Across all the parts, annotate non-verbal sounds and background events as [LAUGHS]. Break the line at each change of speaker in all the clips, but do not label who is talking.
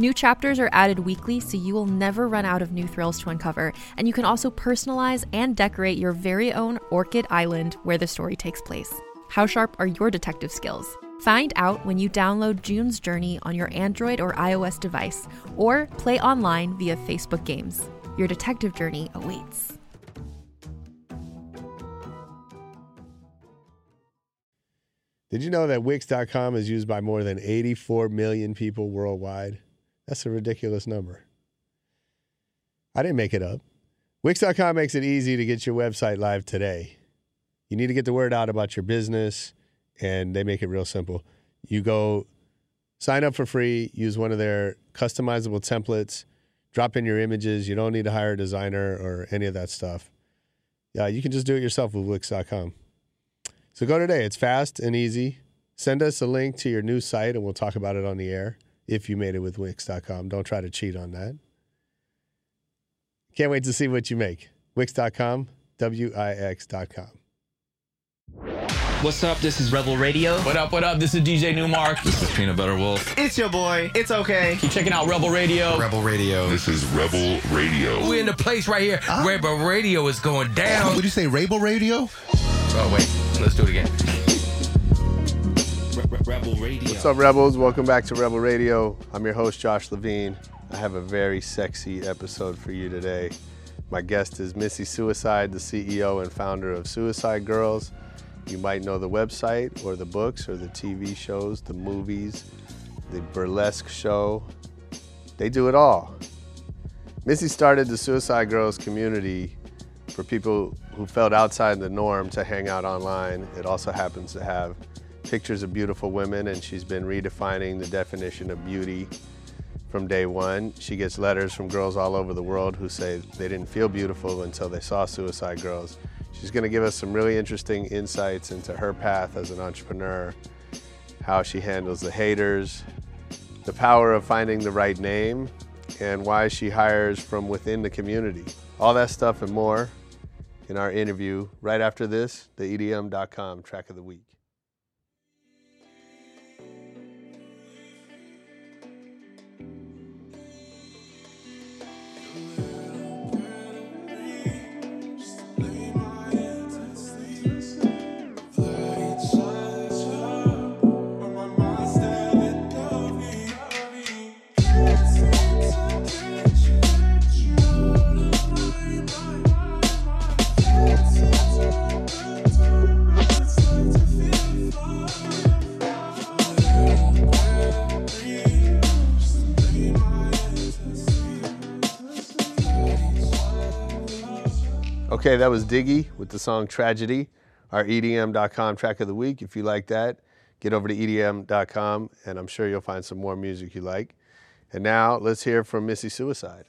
New chapters are added weekly, so you will never run out of new thrills to uncover, and you can also personalize and decorate your very own Orchid Island where the story takes place. How sharp are your detective skills? Find out when you download June's Journey on your Android or iOS device, or play online via Facebook Games. Your detective journey awaits.
Did you know that Wix.com is used by more than 84 million people worldwide? That's a ridiculous number. I didn't make it up. Wix.com makes it easy to get your website live today. You need to get the word out about your business, and they make it real simple. You go sign up for free, use one of their customizable templates, drop in your images. You don't need to hire a designer or any of that stuff. Yeah, you can just do it yourself with Wix.com. So go today. It's fast and easy. Send us a link to your new site and we'll talk about it on the air if you made it with Wix.com. Don't try to cheat on that. Can't wait to see what you make. Wix.com, W I X.com.
What's up? This is Rebel Radio.
What up, what up? This is DJ Nu-Mark.
This is Peanut Butter Wolf.
It's your boy. It's okay.
Keep checking out Rebel Radio.
Rebel Radio.
This is Rebel Radio.
We're in the place right here. Ah. Rebel Radio is going down.
Would you say Rebel Radio?
Oh, wait. Let's do it again.
Rebel Radio.
What's up, Rebels? Welcome back to Rebel Radio. I'm your host, Josh Levine. I have a very sexy episode for you today. My guest is Missy Suicide, the CEO and founder of Suicide Girls. You might know the website or the books or the TV shows, the movies, the burlesque show. They do it all. Missy started the Suicide Girls community for people who felt outside the norm to hang out online. It also happens to have pictures of beautiful women, and she's been redefining the definition of beauty from day one. She gets letters from girls all over the world who say they didn't feel beautiful until they saw Suicide Girls. She's going to give us some really interesting insights into her path as an entrepreneur, how she handles the haters, the power of finding the right name, and why she hires from within the community. All that stuff and more in our interview right after this, the EDM.com track of the week. Okay, that was Diggy with the song Tragedy, our EDM.com track of the week. If you like that, get over to EDM.com and I'm sure you'll find some more music you like. And now let's hear from Missy Suicide.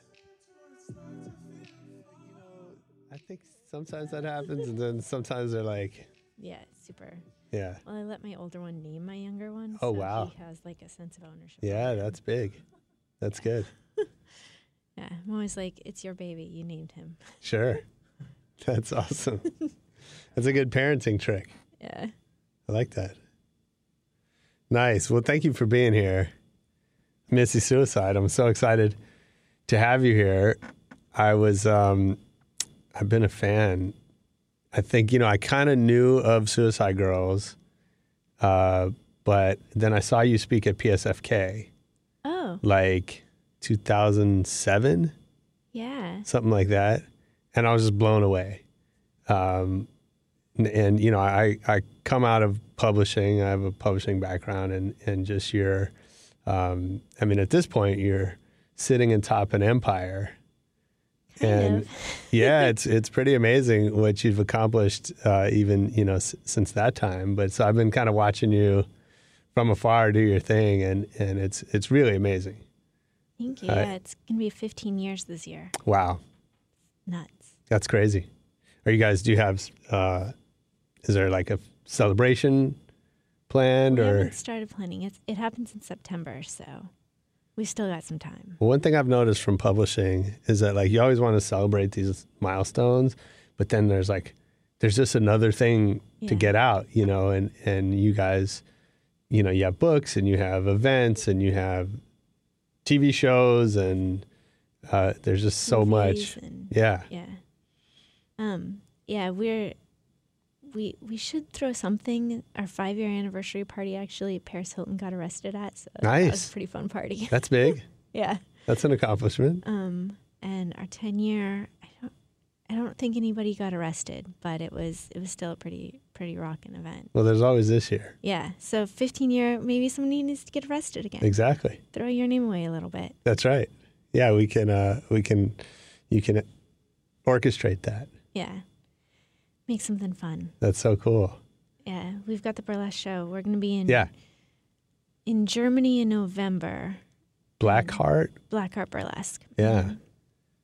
I think sometimes that happens, and then sometimes they're like,
Yeah, super.
yeah,
Well, I let my older one name my younger one.
Oh,
so
wow.
He has like a sense of ownership.
yeah, that's big. That's good. [LAUGHS]
Yeah, I'm always like, it's your baby. You named him.
Sure. [LAUGHS] [LAUGHS] That's awesome. That's a good parenting trick.
Yeah.
I like that. Nice. Well, thank you for being here, Missy Suicide. I'm so excited to have you here. I was, um, I've been a fan. I think you know I kind of knew of Suicide Girls, uh, but then I saw you speak at PSFK
Oh,
like 2007,
yeah.
something like that, and I was just blown away. Um, and, and you know, I I come out of publishing. I have a publishing background, and and just your, um, I mean, at this point, you're sitting atop an empire, and yeah, [LAUGHS] it's it's pretty amazing what you've accomplished, uh, even you know s- since that time. But so I've been kind of watching you from afar do your thing, and and it's it's really amazing.
Thank you.
I-
yeah, it's gonna be 15 years this year.
Wow,
Nuts.
that's crazy. Are you guys? Do you have? Uh, is there like a celebration planned,
We
or
haven't started planning. It's, it happens in September, so we still got some time.
Well, one thing I've noticed from publishing is that like you always want to celebrate these milestones, but then there's like there's just another thing to get out, you know, and and you guys, you know, you have books and you have events and you have TV shows and uh, there's just so
Movies
much.
and-
Yeah.
Yeah. Um. Yeah, we're we we should throw something. Our five year anniversary party actually, Paris Hilton got arrested at. So that was
Nice.
a pretty fun party. [LAUGHS]
That's big.
yeah.
That's an accomplishment.
Um. And our ten year, I don't I don't think anybody got arrested, but it was it was still a pretty pretty rocking event.
Well, there's always this year.
Yeah. So fifteen year, maybe somebody needs to get arrested again.
Exactly.
Throw your name away a little bit.
That's right. Yeah, we can uh we can you can orchestrate that.
Yeah. Make something fun.
That's so cool.
Yeah, we've got the burlesque show. We're going to be in
Yeah.
in Germany in November.
Blackheart.
Blackheart Burlesque.
Yeah.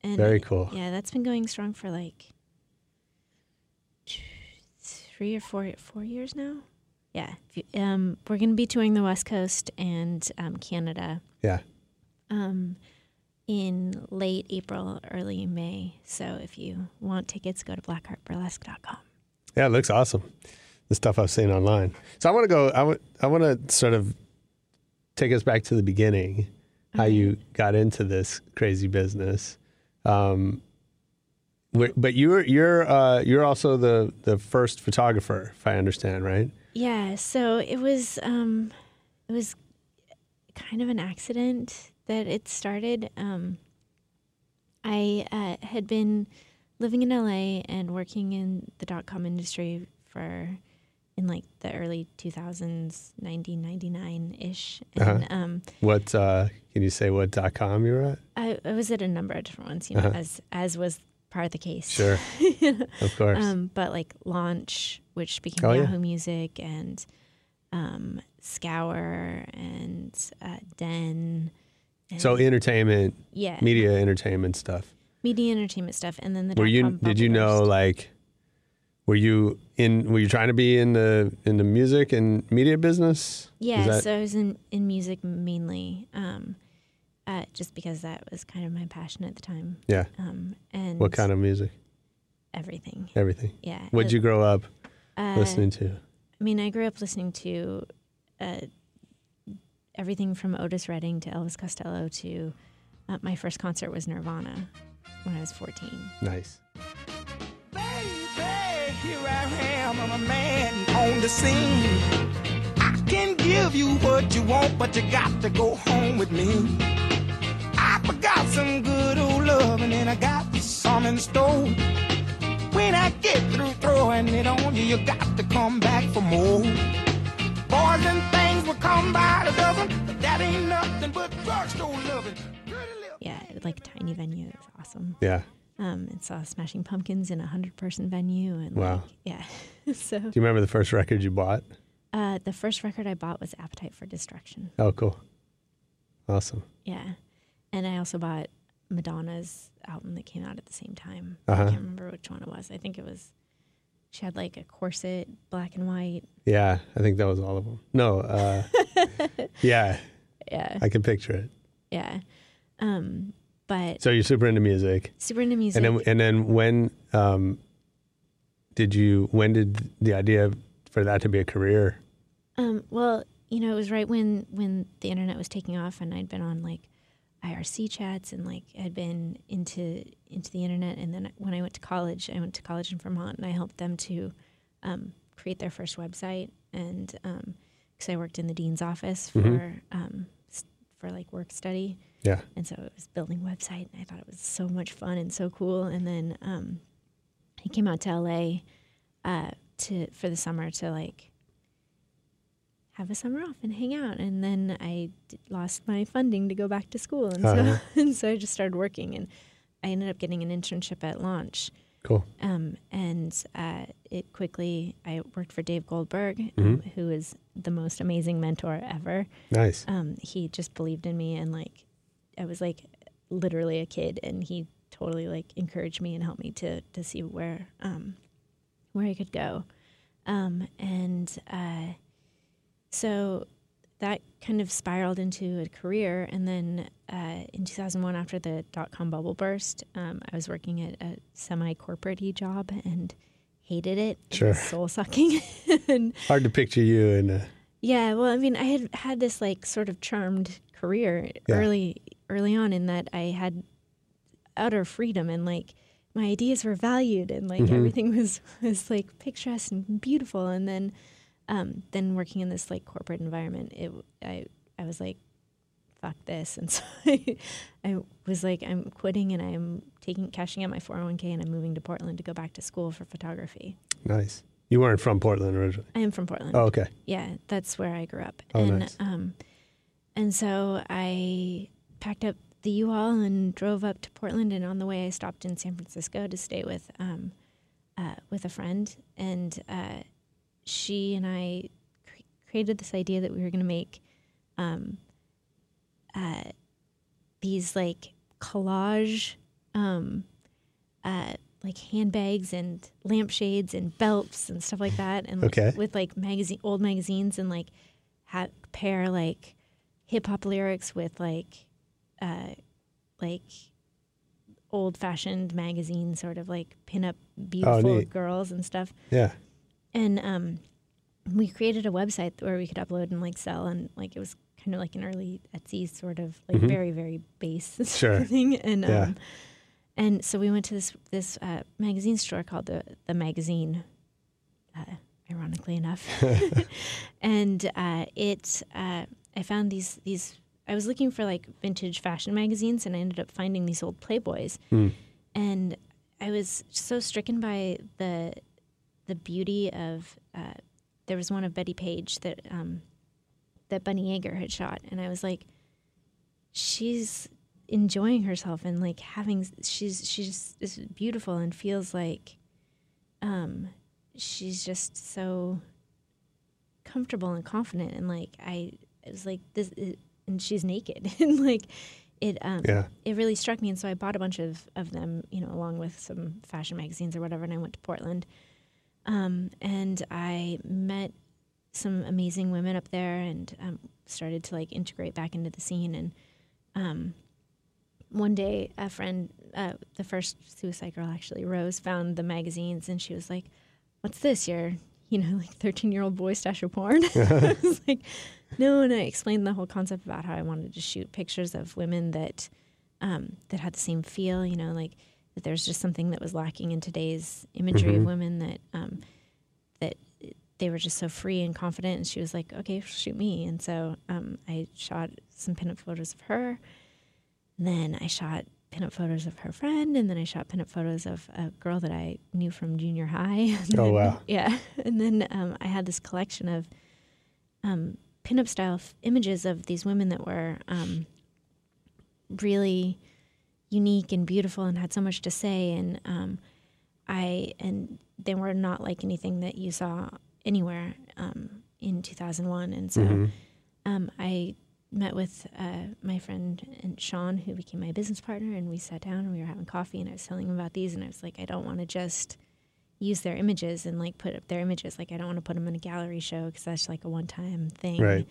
And
Very cool.
Yeah, that's been going strong for like three or four four years now. Yeah, If you- um, we're going to be touring the West Coast and um, Canada
Yeah.
um, in late April, early May. So if you want tickets, go to blackheartburlesque.com.
Yeah, it looks awesome. The stuff I've seen online. So I want to go. I want. I want to sort of take us back to the beginning, how you got into this crazy business. Um, but you're you're uh, you're also the the first photographer, if I understand right.
Yeah, so it was um it was kind of an accident that it started. Um I uh, had been living in LA and working in the dot com industry for in like the early 2000s, 1999 ish. And um,
What uh, can you say? What dot com you were at?
I, I was at a number of different ones, you know,
Uh-huh.
as as was part of the case.
Sure, [LAUGHS] of course.
Um, but like Launch, which became
Oh, yeah.
Yahoo Music, and um, Scour, and uh, Den.
So entertainment,
yeah,
media entertainment stuff.
media entertainment stuff, and then the
were you did you know like were you in were you trying to be in the in the music and media business
Yeah,
that-
so I was in in music mainly, um, uh, just because that was kind of my passion at the time.
yeah
Um, and
what kind of music
everything?
everything
Yeah.
what'd you grow up
uh,
listening to
I mean, I grew up listening to uh, everything from Otis Redding to Elvis Costello to uh, my first concert was Nirvana when I was 14.
nice
Baby, here I am, I'm a man on the scene. I can give you what you want, but you got to go home with me. I forgot some good old love, and then I got some in store. When I get through throwing it on you, you got to come back for more. Boys and things will come by the dozen, but that ain't nothing but drugstore loving.
Yeah, like tiny venue. It was awesome.
yeah
Um, and saw Smashing Pumpkins in a hundred person venue, and
Wow.
like, yeah. [LAUGHS] so
do you remember the first record you bought
uh, the first record I bought was Appetite for Destruction.
oh cool awesome
Yeah, and I also bought Madonna's album that came out at the same time.
Uh-huh.
I can't remember which one it was. I think it was. She had like a corset, black and white.
yeah i think that was all of them no uh [LAUGHS] yeah
Yeah,
i can picture it
yeah. Um, but
so you're super into music
super into music.
and then and then when um did you when did the idea for that to be a career
Um, well, you know, it was right when when the internet was taking off, and I'd been on like IRC chats, and like had been into into the internet. And then when I went to college, I went to college in Vermont, and I helped them to um, create their first website, and because I worked in the dean's office for um, for like work study,
yeah.
And so it was building website and i thought it was so much fun and so cool. And then um, he came out to la uh, to for the summer to like have a summer off and hang out and then i d- lost my funding to go back to school and
Uh-huh.
so [LAUGHS] and so i just started working and i ended up getting an internship at launch
Cool.
Um, and uh, it quickly, I worked for Dave Goldberg,
Mm-hmm.
um, who is the most amazing mentor ever.
Nice.
Um, he just believed in me, and like, I was like literally a kid, and he totally like encouraged me and helped me to to see where um, where I could go. Um, and uh, so that kind of spiraled into a career. And then uh, in 2001, after the dot com bubble burst, um, I was working at a semi corporate job and hated it.
Sure.
Soul sucking. [LAUGHS]
Hard to picture you in. A,
yeah, well, I mean, I had had this like sort of charmed career
Yeah.
early early on in that I had utter freedom and like my ideas were valued and like
Mhm.
everything [LAUGHS] was was like picturesque and beautiful and then um then working in this like corporate environment it I I was like fuck this [LAUGHS] and so I, I was like I'm quitting and I'm taking cashing out my 401k and I'm moving to Portland to go back to school for photography.
nice. You weren't from Portland originally.
I am from Portland.
Oh, okay.
yeah, that's where I grew up.
Oh,
and
nice.
um and so I packed up the U-Haul and drove up to Portland and on the way I stopped in San Francisco to stay with um uh, with a friend and uh, she and I cre- created this idea that we were going to make um uh these like collage um uh like handbags and lampshades and belts and stuff like that and like,
Okay.
with like magazine old magazines and like ha- pair like hip hop lyrics with like uh like old fashioned magazine sort of like pin up beautiful
neat.
girls and stuff
Yeah.
And um we created a website where we could upload and like sell and like it was kind of like an early Etsy sort of like
Mhm.
very very base [LAUGHS]
Sure.
thing and
Yeah.
um and so we went to this this uh, magazine store called the the magazine uh, ironically enough [LAUGHS] [LAUGHS] and uh, it uh, I found these these I was looking for like vintage fashion magazines and I ended up finding these old Playboys
Hmm.
and I was so stricken by the the beauty of uh, there was one of Bettie Page that um, that Bunny Yeager had shot, and I was like, she's enjoying herself and like having she's she's is beautiful and feels like um, she's just so comfortable and confident and like I it was like this and she's naked [LAUGHS] and like it um
Yeah.
it really struck me and so I bought a bunch of of them you know along with some fashion magazines or whatever and I went to Portland um and I met some amazing women up there and um, started to like integrate back into the scene. And um one day a friend uh, the first suicide girl actually rose found the magazines and she was like what's this? Your you know [LAUGHS] like 13 year old boy stash of porn? [LAUGHS] I was [LAUGHS] like no and i explained the whole concept about how i wanted to shoot pictures of women that um, that had the same feel you know like that there's just something that was lacking in today's imagery of
Mhm.
women that um, that they were just so free and confident and she was like okay shoot me and so um, i shot some pinup photos of her then I shot pinup photos of her friend, and then I shot pinup photos of a girl that I knew from junior high. [LAUGHS] And
Oh, wow. [LAUGHS]
Yeah, and then um, I had this collection of um, pinup style f- images of these women that were um, really unique and beautiful and had so much to say, and um, I and they were not like anything that you saw anywhere um, in 2001, and so
Mhm.
um, I met with uh, my friend and Sean, who became my business partner, and we sat down and we were having coffee, and I was telling him about these, and I was like, I don't want to just use their images and like put up their images, like I don't want to put them in a gallery show because that's like a one-time thing.
Right.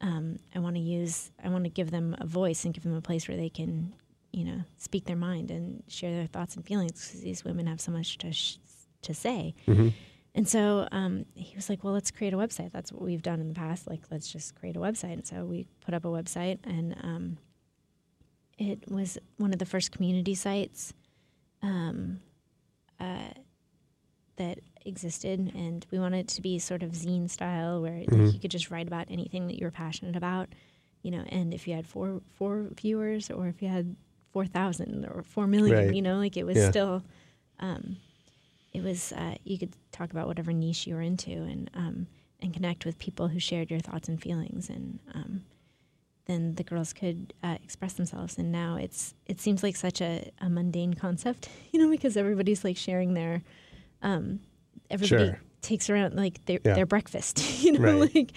Um, I want to use, I want to give them a voice and give them a place where they can, you know, speak their mind and share their thoughts and feelings because these women have so much to sh- to say.
Mhm.
And so um, he was like, "Well, let's create a website. That's what we've done in the past. Like, let's just create a website." And so we put up a website, and um, it was one of the first community sites um, uh, that existed. And we wanted it to be sort of zine style, where like,
Mhm.
you could just write about anything that you were passionate about, you know. And if you had four four viewers, or if you had four thousand or four million,
Right.
you know, like it was
Yeah.
still. Um, it was uh, you could talk about whatever niche you were into and um, and connect with people who shared your thoughts and feelings and um, then the girls could uh, express themselves. And now it's it seems like such a, a mundane concept, [LAUGHS] you know, because everybody's like sharing their um, everybody
Sure.
takes around like their
Yeah.
their breakfast, [LAUGHS] you know,
Right.
like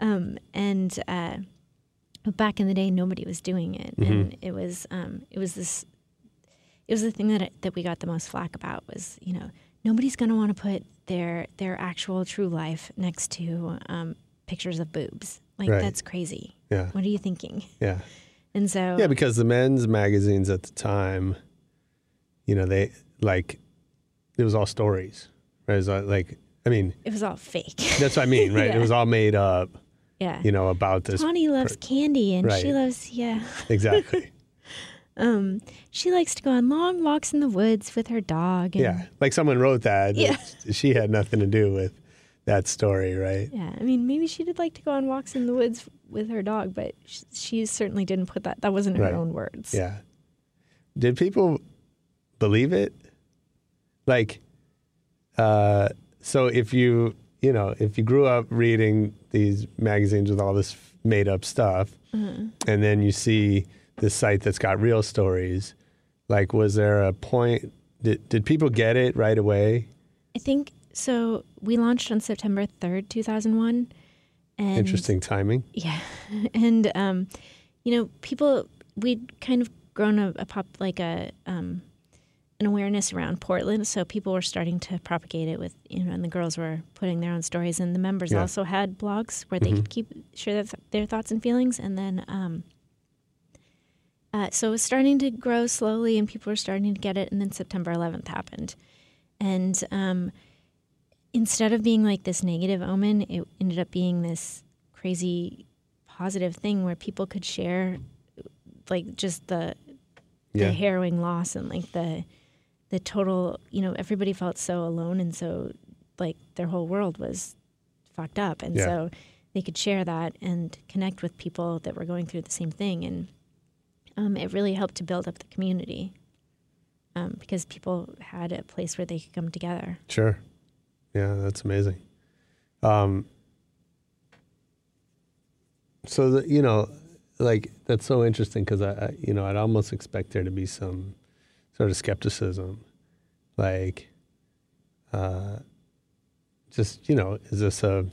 um, and uh, but back in the day, nobody was doing it,
Mm-hmm.
and it was um, it was this it was the thing that that we got the most flack about was you know nobody's going to want to put their their actual true life next to um, pictures of boobs like
Right.
that's crazy
Yeah.
what are you thinking
Yeah. [LAUGHS]
and so
Yeah, because the men's magazines at the time, you know, they like it was all stories. Right? It was all, like I mean,
it was all fake
that's what I mean, [LAUGHS] right?
Yeah.
It was all made up,
yeah
you know, about this
Tawny loves candy and she loves yeah
exactly. [LAUGHS]
um she likes to go on long walks in the woods with her dog and,
yeah. Like someone wrote that.
Yeah.
She had nothing to do with that story, right?
Yeah, I mean, maybe she did like to go on walks in the woods with her dog, but sh- she certainly didn't put that. That wasn't her
Right.
own words.
Yeah. Did people believe it? Like, uh, so if you, you know, if you grew up reading these magazines with all this made up stuff, and then you see this site that's got real stories, like, was there a point? Did, did people get it right away?
I think so. We launched on September third, two thousand one, and
Interesting timing.
Yeah, [LAUGHS] and um, you know, people we'd kind of grown a, a pop like a um, an awareness around Portland, so people were starting to propagate it with you know, and the girls were putting their own stories, and the members
Yeah. Mm-hmm.
also had blogs where they could keep share their, th- their thoughts and feelings, and then. Um, uh, so it was starting to grow slowly, and people were starting to get it. And then September 11th happened, and um, instead of being like this negative omen, it ended up being this crazy positive thing where people could share like just the
Yeah.
the harrowing loss and like the the total you know everybody felt so alone and so like their whole world was fucked up and
Yeah.
so they could share that and connect with people that were going through the same thing and um, it really helped to build up the community um, because people had a place where they could come together
Sure. Yeah, that's amazing. Um, so that you know, like that's so interesting because I, I, you know, I'd almost expect there to be some sort of skepticism, like, uh, just you know, is this a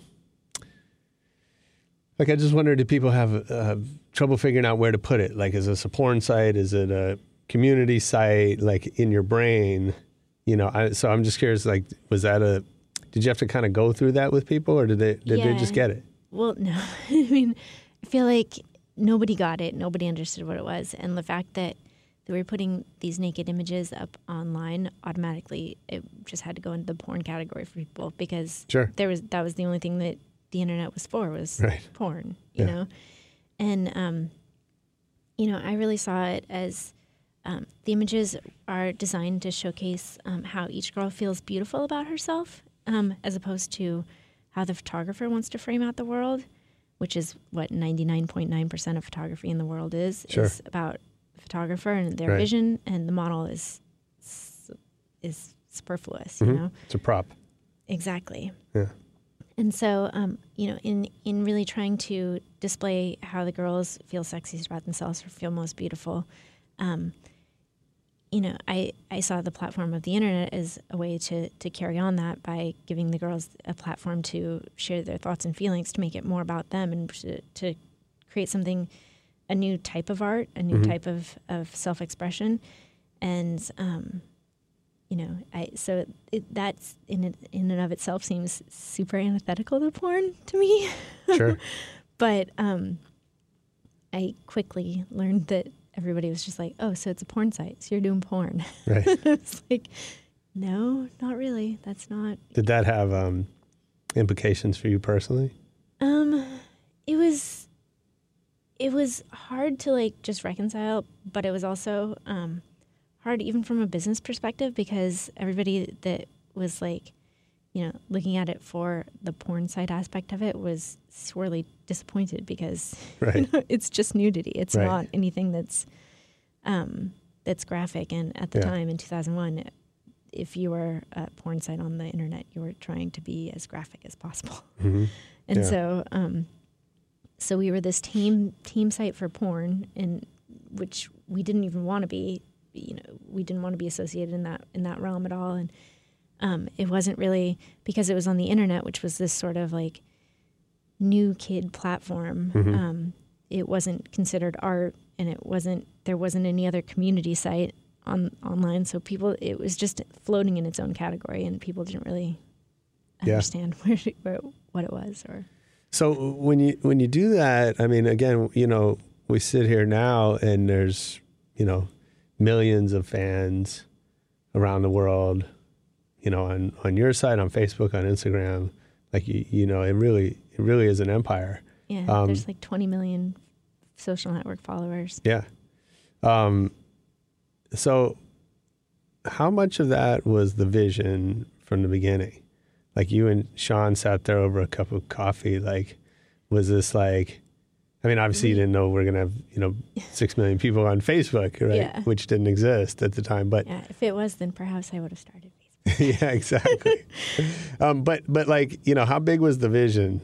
like I just wonder, do people have uh, trouble figuring out where to put it? Like, is this a porn site? Is it a community site? Like in your brain, you know. I, so I'm just curious. Like, was that a? Did you have to kind of go through that with people, or did they did they just get it?
Well, no. [LAUGHS] I mean, I feel like nobody got it. Nobody understood what it was. And the fact that they were putting these naked images up online automatically, it just had to go into the porn category for people because
Sure.
there was that was the only thing that the internet was for was [LAUGHS]
Right.
porn, you
Yeah.
know? And, um, you know, I really saw it as um, the images are designed to showcase um, how each girl feels beautiful about herself, um, as opposed to how the photographer wants to frame out the world, which is what 99.9% of photography in the world is,
Sure.
is about photographer and their
Right.
vision, and the model is is superfluous, you know?
It's a prop.
Exactly.
Yeah.
And so, um, you know, in in really trying to display how the girls feel sexiest about themselves or feel most beautiful, um, you know, I, I saw the platform of the internet as a way to to carry on that by giving the girls a platform to share their thoughts and feelings, to make it more about them, and to, to create something, a new type of art, a new type of of self expression, and um, you know, I so it, that's in it, in and of itself seems super antithetical to porn to me.
Sure. [LAUGHS]
but um, I quickly learned that everybody was just like, "Oh, so it's a porn site? So you're doing porn?" [LAUGHS]
right.
I was like, "No, not really. That's not."
Did that have um, implications for you personally?
Um, it was, it was hard to like just reconcile, but it was also um, hard even from a business perspective because everybody that was like, you know, looking at it for the porn side aspect of it was sorely disappointed because [LAUGHS] you know, it's just nudity. It's
Right.
not anything that's um, that's graphic. And at the
Yeah.
time in 2001, if you were a porn site on the internet, you were trying to be as graphic as possible.
hmm [LAUGHS]
And
Yeah.
so, um, so we were this team team site for porn, and which we didn't even want to be. You know, we didn't want to be associated in that in that realm at all, and um, it wasn't really because it was on the internet, which was this sort of like new kid platform. Um, it wasn't considered art, and it wasn't there wasn't any other community site on online. So people, it was just floating in its own category, and people didn't really
Yeah.
understand [LAUGHS] where, where what it was or.
So when you when you do that, I mean, again, you know, we sit here now, and there's you know millions of fans around the world. You know, on on your site, on Facebook, on Instagram, like you you know, it really it really is an empire.
Yeah,
Um,
there's like 20 million social network followers.
Yeah. Um, so, how much of that was the vision from the beginning? Like you and Sean sat there over a cup of coffee. Like, was this like? I mean, obviously you didn't know we're gonna have you know [LAUGHS] six million people on Facebook, right?
Yeah.
Which didn't exist at the time. But
Yeah, if it was, then perhaps I would have started [LAUGHS] Facebook.
yeah, exactly. [LAUGHS] um, but but like you know, how big was the vision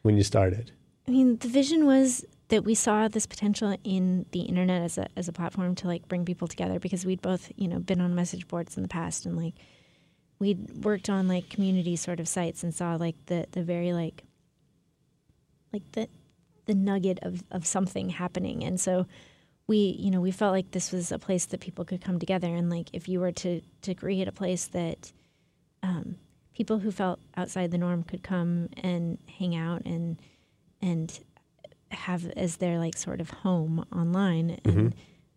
when you started?
I mean, the vision was that we saw this potential in the internet as a as a platform to like bring people together because we'd both you know been on message boards in the past and like we'd worked on like community sort of sites and saw like the the very like like the the nugget of of something happening. And so we you know we felt like this was a place that people could come together. And like if you were to to create a place that um, people who felt outside the norm could come and hang out and and have as their like sort of home online and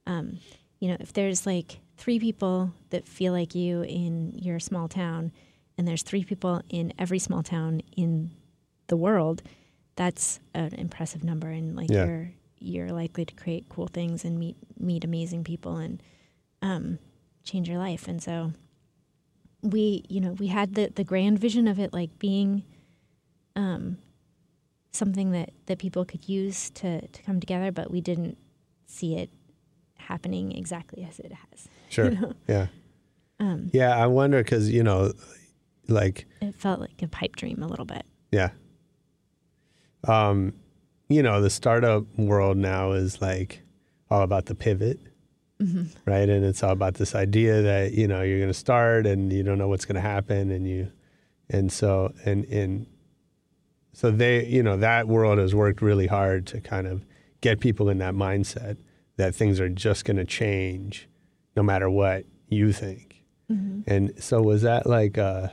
um, you know if there's like three people that feel like you in your small town and there's three people in every small town in the world that's an impressive number and like
Yeah.
you're you're likely to create cool things and meet meet amazing people and um, change your life and so we you know we had the the grand vision of it like being um, something that that people could use to to come together but we didn't see it happening exactly as it has
Sure.
know?
Yeah.
um,
Yeah. I wonder because you know, like
it felt like a pipe dream a little bit
Yeah. Um, you know, the startup world now is like all about the pivot, right? And it's all about this idea that you know you're going to start and you don't know what's going to happen, and you, and so and and so they, you know, that world has worked really hard to kind of get people in that mindset that things are just going to change, no matter what you think. And so was that like uh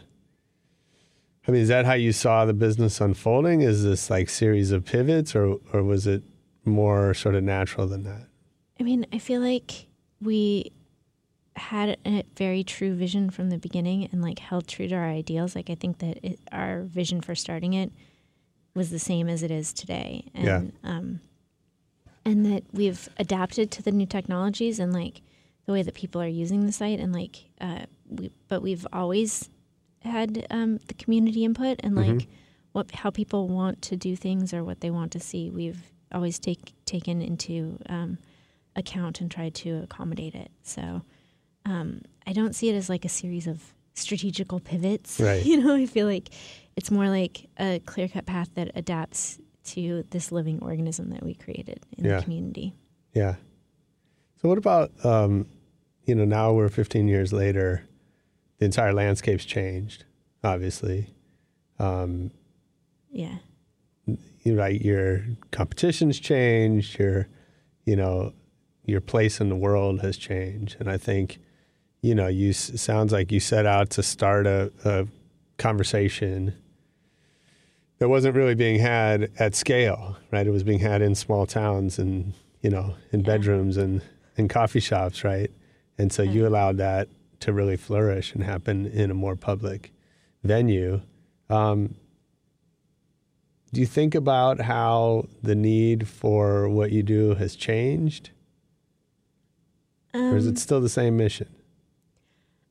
I mean, is that how you saw the business unfolding? Is this like series of pivots, or or was it more sort of natural than that?
I mean, I feel like we had a very true vision from the beginning and like held true to our ideals. Like I think that it, our vision for starting it was the same as it is today, and
Yeah.
um, and that we've adapted to the new technologies and like the way that people are using the site, and like uh, we, but we've always had um, the community input and like what how people want to do things or what they want to see. We've always take taken into um, account and tried to accommodate it. So um, I don't see it as like a series of strategical pivots. [LAUGHS]
Right.
You know, I feel like it's more like a clear cut path that adapts to this living organism that we created in
Yeah.
the community.
Yeah. So what about um, you know now we're 15 years later, the entire landscape's changed, obviously. Um,
Yeah.
you right, your competition's changed, your you know your place in the world has changed, and I think you know you sounds like you set out to start a, a conversation that wasn't really being had at scale, right? It was being had in small towns and you know in bedrooms and in coffee shops, right? And so you allowed that to really flourish and happen in a more public venue. Um, do you think about how the need for what you do has changed, or is
Um,
it still the same mission?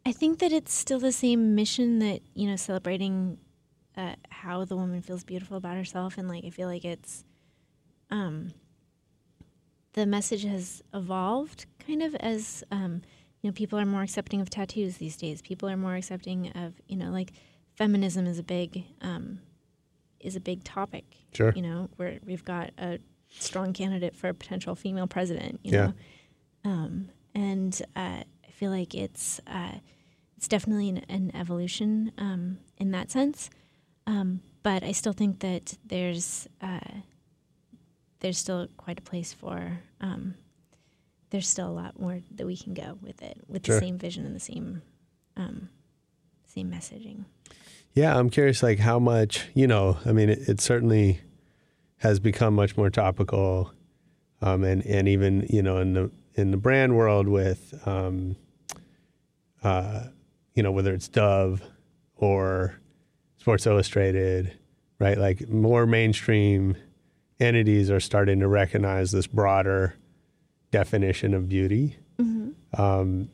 I think that it's still the same mission that you know celebrating uh, how the woman feels beautiful about herself, and like I feel like it's um, the message has evolved kind of as um, you know people are more accepting of tattoos these days. People are more accepting of you know like feminism is a big um, is a big topic.
Sure.
You know, where we've got a strong candidate for a potential female president. You
Yeah.
know, um, and uh, I feel like it's uh, it's definitely an, an evolution um, in that sense. Um, but I still think that there's uh, there's still quite a place for um, there's still a lot more that we can go with it with
Sure.
the same vision and the same um, same messaging.
Yeah, I'm curious, like how much you know. I mean, it, it certainly has become much more topical, um, and and even you know in the in the brand world with, um, uh, you know, whether it's Dove or Sports Illustrated, right? Like more mainstream entities are starting to recognize this broader definition of beauty. Um,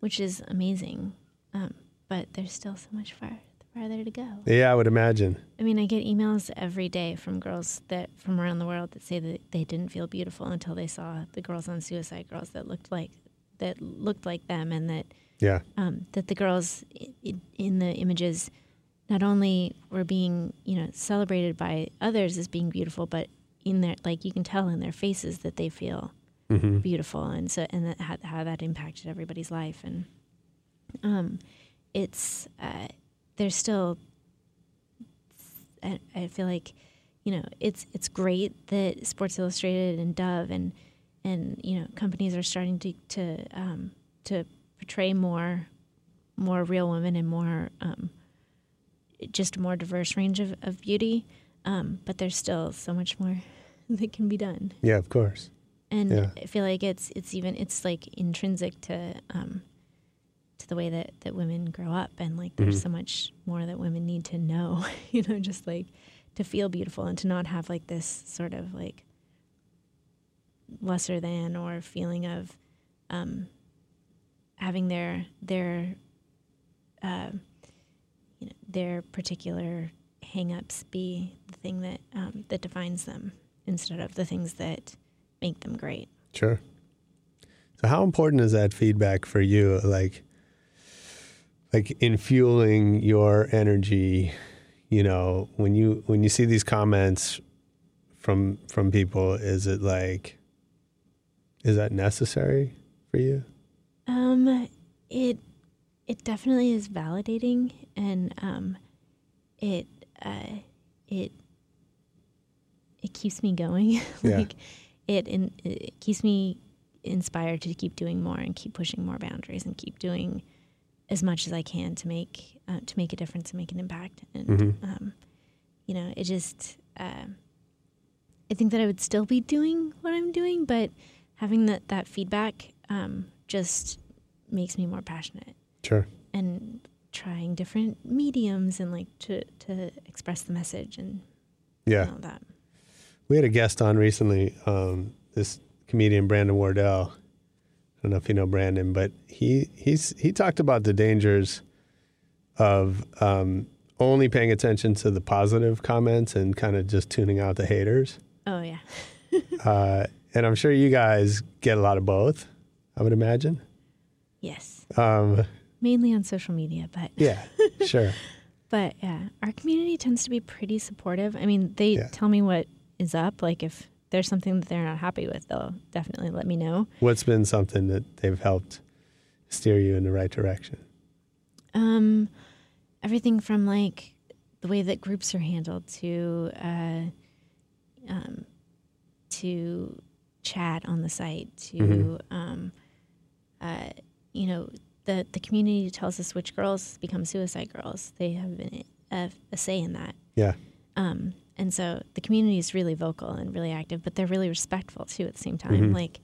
which is amazing. Um, but there's still so much far farther to go.
yeah, I would imagine.
I mean, I get emails every day from girls that from around the world that say that they didn't feel beautiful until they saw the girls on Suicide Girls that looked like that looked like them, and that
Yeah,
um, that the girls i- i- in the images not only were being you know celebrated by others as being beautiful, but in their like you can tell in their faces that they feel
Mm-hmm.
beautiful, and so and that, how, how that impacted everybody's life, and um, it's uh, there's still I, I feel like you know it's it's great that Sports Illustrated and Dove and and you know companies are starting to to um, to portray more more real women and more um, just a more diverse range of, of beauty. Um, but there's still so much more [LAUGHS] that can be done,
yeah, of course.
And
Yeah.
I feel like it's it's even it's like intrinsic to um, to the way that, that women grow up, and like there's
Mhm.
so much more that women need to know, [LAUGHS] you know, just like to feel beautiful and to not have like this sort of like lesser than or feeling of um, having their their uh, you know their particular hangups be the thing that um, that defines them instead of the things that make them great.
Sure. So how important is that feedback for you? Like like in fueling your energy, you know, when you when you see these comments from from people, is it like is that necessary for you?
Um, it it definitely is validating, and um, it uh, it it keeps me going. [LAUGHS]
Yeah.
It in, it keeps me inspired to keep doing more and keep pushing more boundaries and keep doing as much as I can to make uh, to make a difference and make an impact. And
Mhm.
um, you know, it just um I think that I would still be doing what I'm doing, but having that that feedback um, just makes me more passionate
Sure.
and trying different mediums and like to to express the message and
Yeah.
all that.
We had a guest on recently, um, this comedian Brandon Wardell. I don't know if you know Brandon, but he he's he talked about the dangers of um, only paying attention to the positive comments and kind of just tuning out the haters.
Oh yeah. [LAUGHS]
Uh, and I'm sure you guys get a lot of both. I would imagine.
Yes.
Um,
Mainly on social media, but
yeah, sure. [LAUGHS]
but yeah, our community tends to be pretty supportive. I mean, they
Yeah.
tell me what is up. Like if there's something that they're not happy with, they'll definitely let me know.
What's been something that they've helped steer you in the right direction?
Um, everything from like the way that groups are handled to uh, um, to chat on the site to
Mhm.
um, uh, you know the the community tells us which girls become suicide girls. They have an, a, a say in that.
Yeah,
Um, and so the community is really vocal and really active, but they're really respectful too at the same time.
Mhm.
Like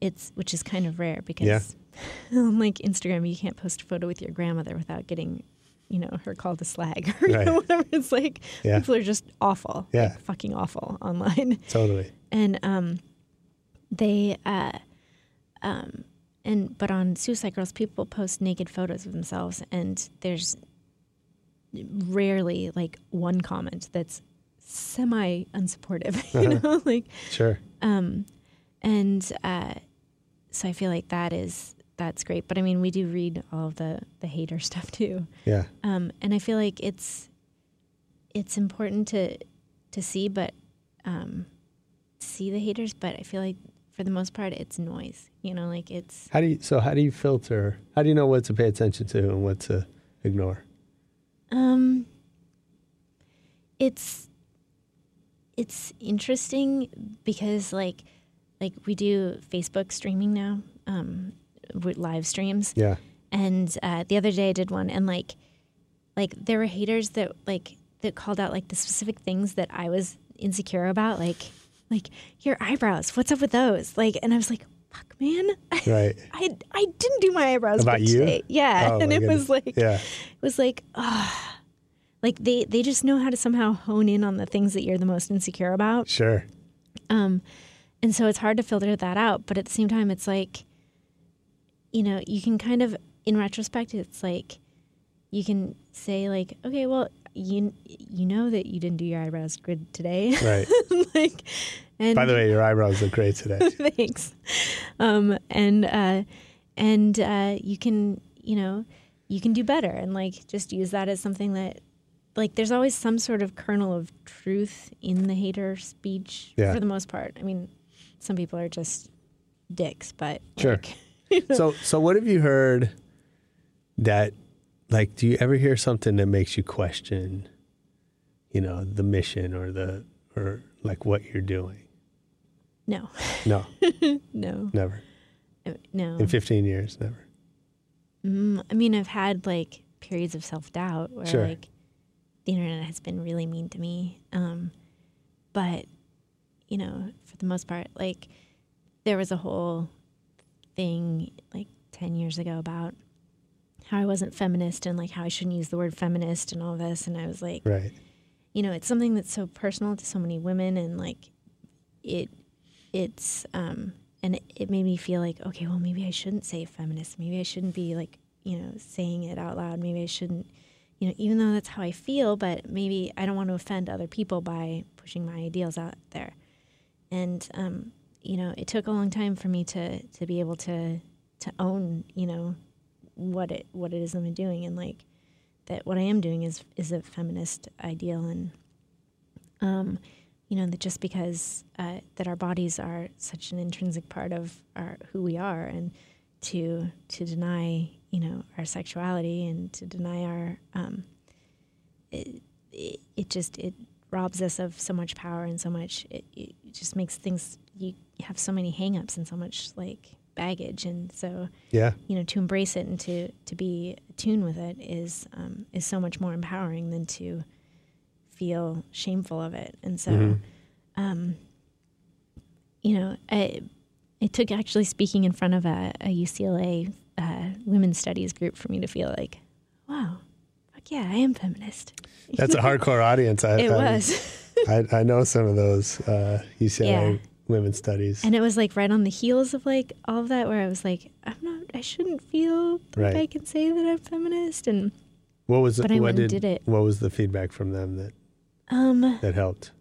it's which is kind of rare because
Yeah. [LAUGHS]
on like Instagram you can't post a photo with your grandmother without getting, you know, her called a slag [LAUGHS] or you [LAUGHS] know, whatever. It's like
Yeah.
people are just awful.
Yeah.
Like fucking awful online.
totally.
And um they uh um and but on Suicide Girls people post naked photos of themselves and there's rarely like one comment that's semi unsupportive [LAUGHS] you know [LAUGHS] like
Sure.
um and uh so i feel like that is that's great but i mean we do read all of the the hater [LAUGHS] stuff too
Yeah.
um and i feel like it's it's important to to see, but um, see the haters. But I feel like for the most part, it's noise. You know, like it's
How do you? So how do you filter? How do you know what to pay attention to and what to ignore?
um, it's it's interesting because like like we do Facebook streaming now, um, with live streams.
Yeah.
and uh, the other day I did one, and like, like there were haters that like that called out like the specific things that I was insecure about, like like your eyebrows. What's up with those? Like, and I was like, fuck, man,
Right. [LAUGHS]
I I didn't do my eyebrows
About you?
today. Yeah,
Oh,
and it
goodness.
was like
Yeah.
it was like ah. Like they, they just know how to somehow hone in on the things that you're the most insecure about.
Sure.
Um, and so it's hard to filter that out. But at the same time, it's like, you know, you can kind of, in retrospect, it's like, you can say like, okay, well, you you know that you didn't do your eyebrows good today,
Right. [LAUGHS]
like, and
By the way, your eyebrows look great today. [LAUGHS]
thanks, um, and uh, and uh, you can, you know, you can do better, and like just use that as something that. Like there's always some sort of kernel of truth in the hater speech
Yeah.
for the most part. I mean, some people are just dicks, but
Sure.
like, [LAUGHS]
so so what have you heard that like do you ever hear something that makes you question you know the mission or the or like what you're doing
no,
no [LAUGHS]
no,
never
Uh, no.
in 15 years never
Mm, I mean, I've had like periods of self doubt where
Sure.
like the internet has been really mean to me. Um, but you know, for the most part, like there was a whole thing like ten years ago about how I wasn't feminist and like how I shouldn't use the word feminist and all this, and I was like,
right
you know, it's something that's so personal to so many women and like it it's um and it, it made me feel like, okay, well maybe I shouldn't say feminist. Maybe I shouldn't be like, you know, saying it out loud. Maybe I shouldn't you know, even though that's how I feel, but maybe I don't want to offend other people by pushing my ideals out there. And um, you know, it took a long time for me to to be able to to own, you know, what it what it is I'm doing and like that what I am doing is is a feminist ideal and um you know that just because uh, that our bodies are such an intrinsic part of our who we are and to to deny you know our sexuality and to deny our um it, it, it just it robs us of so much power and so much it, it just makes things you have so many hangups and so much like baggage. And so
yeah.
you know to embrace it and to to be attuned with it is um, is so much more empowering than to feel shameful of it. And so
Mhm.
um, you know I, it took actually speaking in front of a, a UCLA uh, women's studies group for me to feel like wow fuck yeah I am feminist
that's a hardcore audience I, [LAUGHS]
it
I,
was
I, I know some of those uh, UCLA
Yeah.
women's studies
and it was like right on the heels of like all of that where I was like I'm not I shouldn't feel like
Right.
I can say that I'm feminist and
what was
but I
what
and did it.
what was the feedback from them that
um
that helped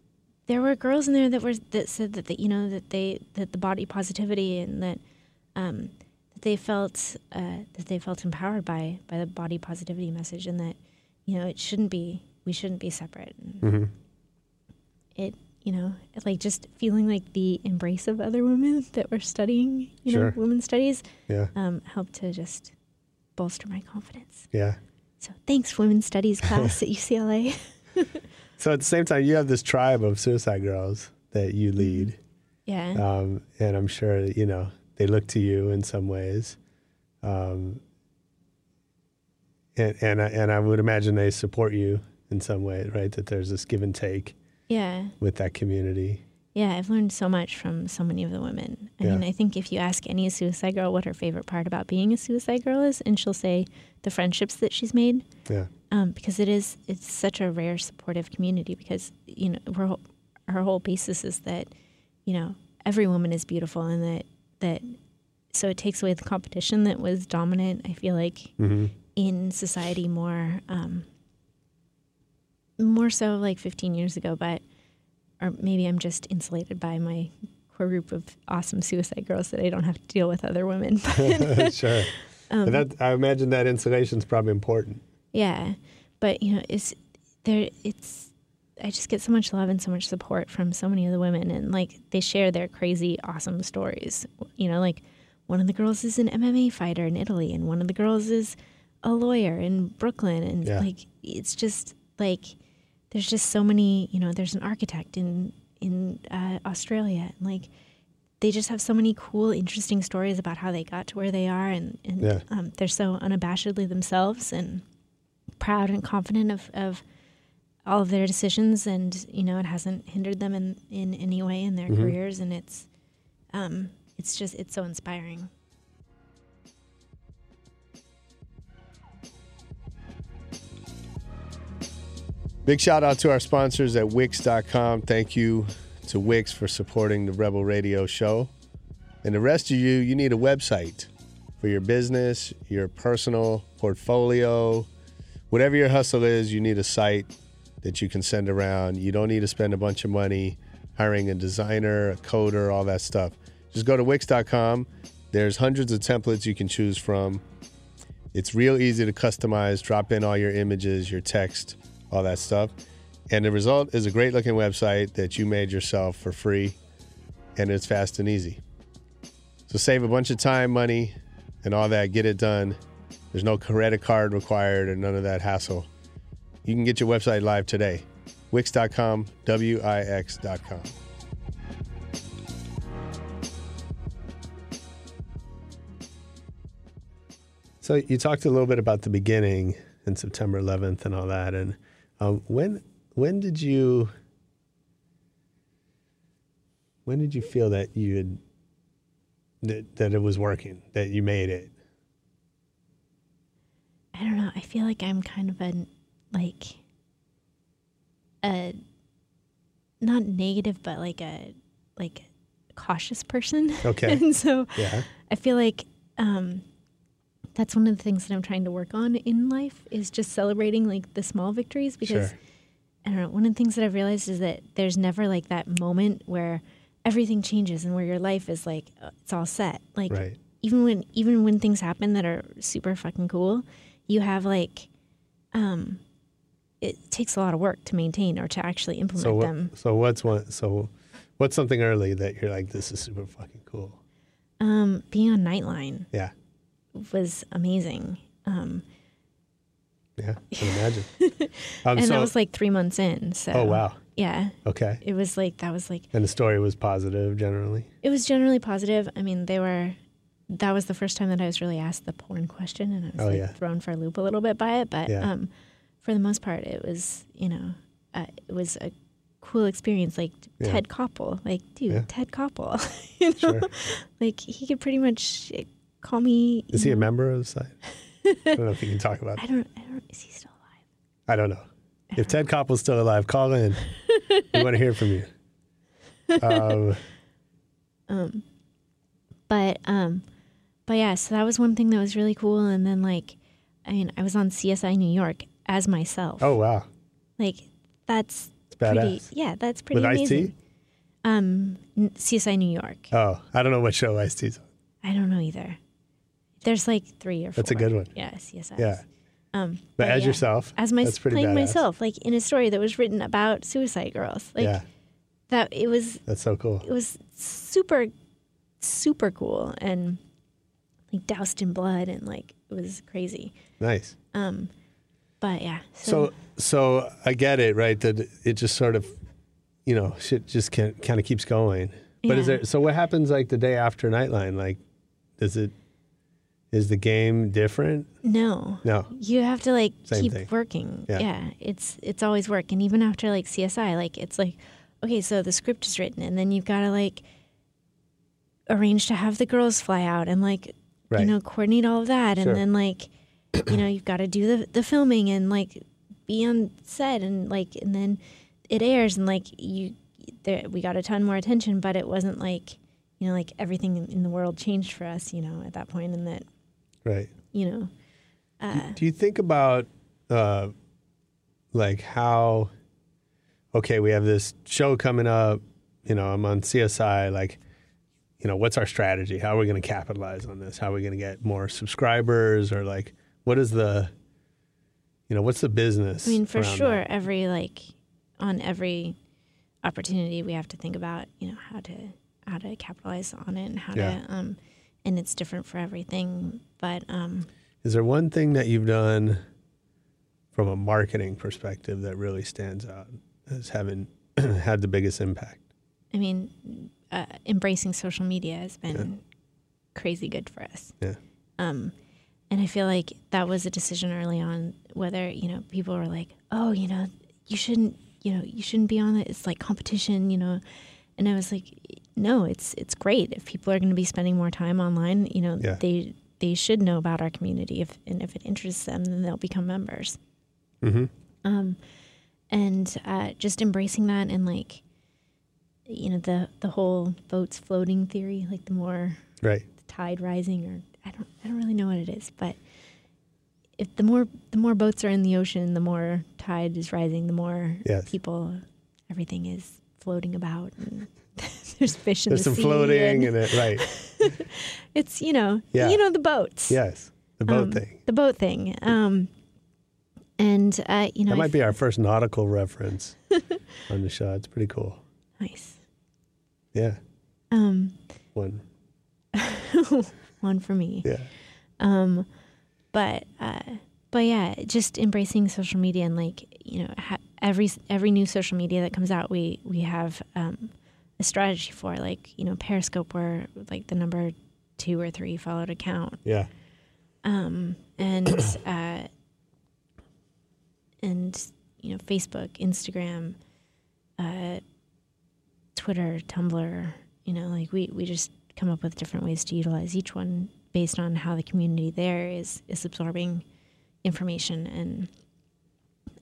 there were girls in there that were that said that, that you know that they that the body positivity and that um, that they felt uh, that they felt empowered by by the body positivity message and that you know it shouldn't be we shouldn't be separate. And
hmm
it you know it, like just feeling like the embrace of other women [LAUGHS] that were studying you
Sure.
know women's studies
yeah.
um, helped to just bolster my confidence.
Yeah.
So thanks women's studies class at UCLA [LAUGHS]
so at the same time you have this tribe of suicide girls that you lead.
Yeah.
Um, and I'm sure you know they look to you in some ways, um, and and I, and I would imagine they support you in some way, right? That there's this give and take
yeah
with that community.
Yeah, I've learned so much from so many of the women. I
Yeah.
mean, I think if you ask any suicide girl what her favorite part about being a suicide girl is, and she'll say the friendships that she's made,
Yeah,
um, because it is it's such a rare supportive community. Because you know, her whole, her whole basis is that you know every woman is beautiful, and that that so it takes away the competition that was dominant. I feel like
hmm
in society more um, more so like 15 years ago but or maybe i'm just insulated by my core group of awesome suicide girls that i don't have to deal with other women [LAUGHS] but [LAUGHS]
sure.
um,
that I imagine that insulation is probably important.
yeah but you know it's there it's I just get so much love and so much support from so many of the women, and like they share their crazy, awesome stories. You know, like one of the girls is an MMA fighter in Italy, and one of the girls is a lawyer in Brooklyn, and
Yeah.
like it's just like there's just so many. You know, there's an architect in in uh, Australia, and like they just have so many cool, interesting stories about how they got to where they are, and and
Yeah.
um, they're so unabashedly themselves and proud and confident of, of all of their decisions and you know it hasn't hindered them in, in any way in their
Mhm.
careers and it's um it's just it's so inspiring
Big shout out to our sponsors at Wix.com. Thank you to Wix for supporting the Rebel Radio show. And the rest of you, you need a website for your business, your personal portfolio, whatever your hustle is, you need a site that you can send around. You don't need to spend a bunch of money hiring a designer, a coder, all that stuff. Just go to Wix.com. There's hundreds of templates you can choose from. It's real easy to customize, drop in all your images, your text, all that stuff. And the result is a great looking website that you made yourself for free and it's fast and easy. So save a bunch of time, money, and all that. Get it done. There's no credit card required and none of that hassle. You can get your website live today. Wix.com, W I X.com. So you talked a little bit about the beginning and September 11th and all that, and um, when when did you when did you feel that you had that, that it was working that you made it?
i don't know i feel like i'm kind of a like a not negative but like a like cautious person
Okay. [LAUGHS]
and so
Yeah.
I feel like um, that's one of the things that I'm trying to work on in life is just celebrating like the small victories because
Sure.
I don't know. One of the things that I've realized is that there's never like that moment where everything changes and where your life is like uh, it's all set. Like
Right.
even when even when things happen that are super fucking cool, you have like um, it takes a lot of work to maintain or to actually implement
So what,
them.
so what's one so what's something early that you're like this is super fucking cool?
Um, being on Nightline
Yeah.
was amazing. Um,
Yeah. I can imagine. [LAUGHS] Um,
and
so,
that was like three months in. So
oh wow.
yeah,
Okay.
it was like that was like
And the story was positive generally.
it was generally positive. I mean, they were. That was the first time that I was really asked the porn question, and I was
Oh,
like
yeah.
thrown for a loop a little bit by it. But
Yeah.
um, for the most part, it was you know, uh, it was a cool experience. Like
Yeah.
Ted Koppel, like dude,
Yeah.
Ted Koppel, [LAUGHS] you know,
Sure.
like he could pretty much call me.
Is he a member of the site? I don't know if you can talk about [LAUGHS]
I
it.
don't. I don't. Is he still alive?
I don't know. If Ted Koppel's still alive, call in. we want to hear from you. [LAUGHS] Um,
Um, but um, but yeah, so that was one thing that was really cool. And then like, I mean, I was on CSI New York as myself.
oh wow.
like that's
It's
pretty.
badass.
Yeah, that's pretty
With
amazing.
Ice-T?
Um, CSI New York.
Oh, I don't know what show Ice T's on.
I don't know either. There's like three or four.
That's a good one.
Yeah, CSI.
Yeah.
Um,
But as
yeah,
yourself,
as my
that's pretty
playing
badass.
myself, like in a story that was written about suicide girls. Like
yeah,
that. It was
that's so cool.
it was super super cool and like doused in blood and like it was crazy
Nice.
um but yeah
So, so I get it, right? That it just sort of, you know, shit just can, kind of keeps going. But is
Yeah.
there? So what happens like the day after Nightline? Like, does it? Is the game different?
no
No.
you have to like
Same
keep
thing.
working
Yeah.
it's it's always work and even after like csi like it's like okay so the script is written and then you've got to like arrange to have the girls fly out and like
Right.
you know coordinate all of that
Sure.
and then like you know you've got to do the, the filming and like be on set and like and then it airs and like you there, we got a ton more attention but it wasn't like you know like everything in, the world changed for us you know at that point and that
Right.
you know uh,
Do you think about uh, like how? Okay, we have this show coming up. You know, I'm on CSI. Like, you know, what's our strategy? How are we going to capitalize on this? How are we going to get more subscribers? Or like, what is the, you know, what's the business?
I mean, for sure,
that?
every like on every opportunity we have to think about you know how to how to capitalize on it and how
Yeah.
to um and it's different for everything but um
Is there one thing that you've done from a marketing perspective that really stands out as having [CLEARS THROAT] had the biggest impact?
i mean uh, embracing social media has been crazy good for us
Yeah.
um and i feel like that was a decision early on whether you know people were like oh you know you shouldn't you know you shouldn't be on it it's like competition you know and i was like no it's it's great if people are going to be spending more time online you know
Yeah.
they they should know about our community if and if it interests them then they'll become members
Mm-hmm.
um and uh just embracing that and like you know the the whole boats floating theory like the more
Right.
the tide rising or I don't I don't really know what it is, but if the more the more boats are in the ocean, the more tide is rising, the more
Yes.
people everything is floating about and [LAUGHS] there's fish in
There's
the sea.
There's some floating
and
it, right. [LAUGHS]
it's you know
Yeah.
you know the boats.
Yes. The boat
Um,
thing.
The boat thing. Um and uh you know
That might be our first nautical reference [LAUGHS] on the show. It's pretty cool.
nice.
Yeah.
Um
One.
One for me.
Yeah.
Um, but uh, but yeah, just embracing social media and like you know ha- every every new social media that comes out, we we have um, a strategy for like you know Periscope, where like the number two or three followed account,
Yeah.
um, and uh, and you know Facebook, Instagram, uh, Twitter, Tumblr. You know, like we we just come up with different ways to utilize each one based on how the community there is is absorbing information, and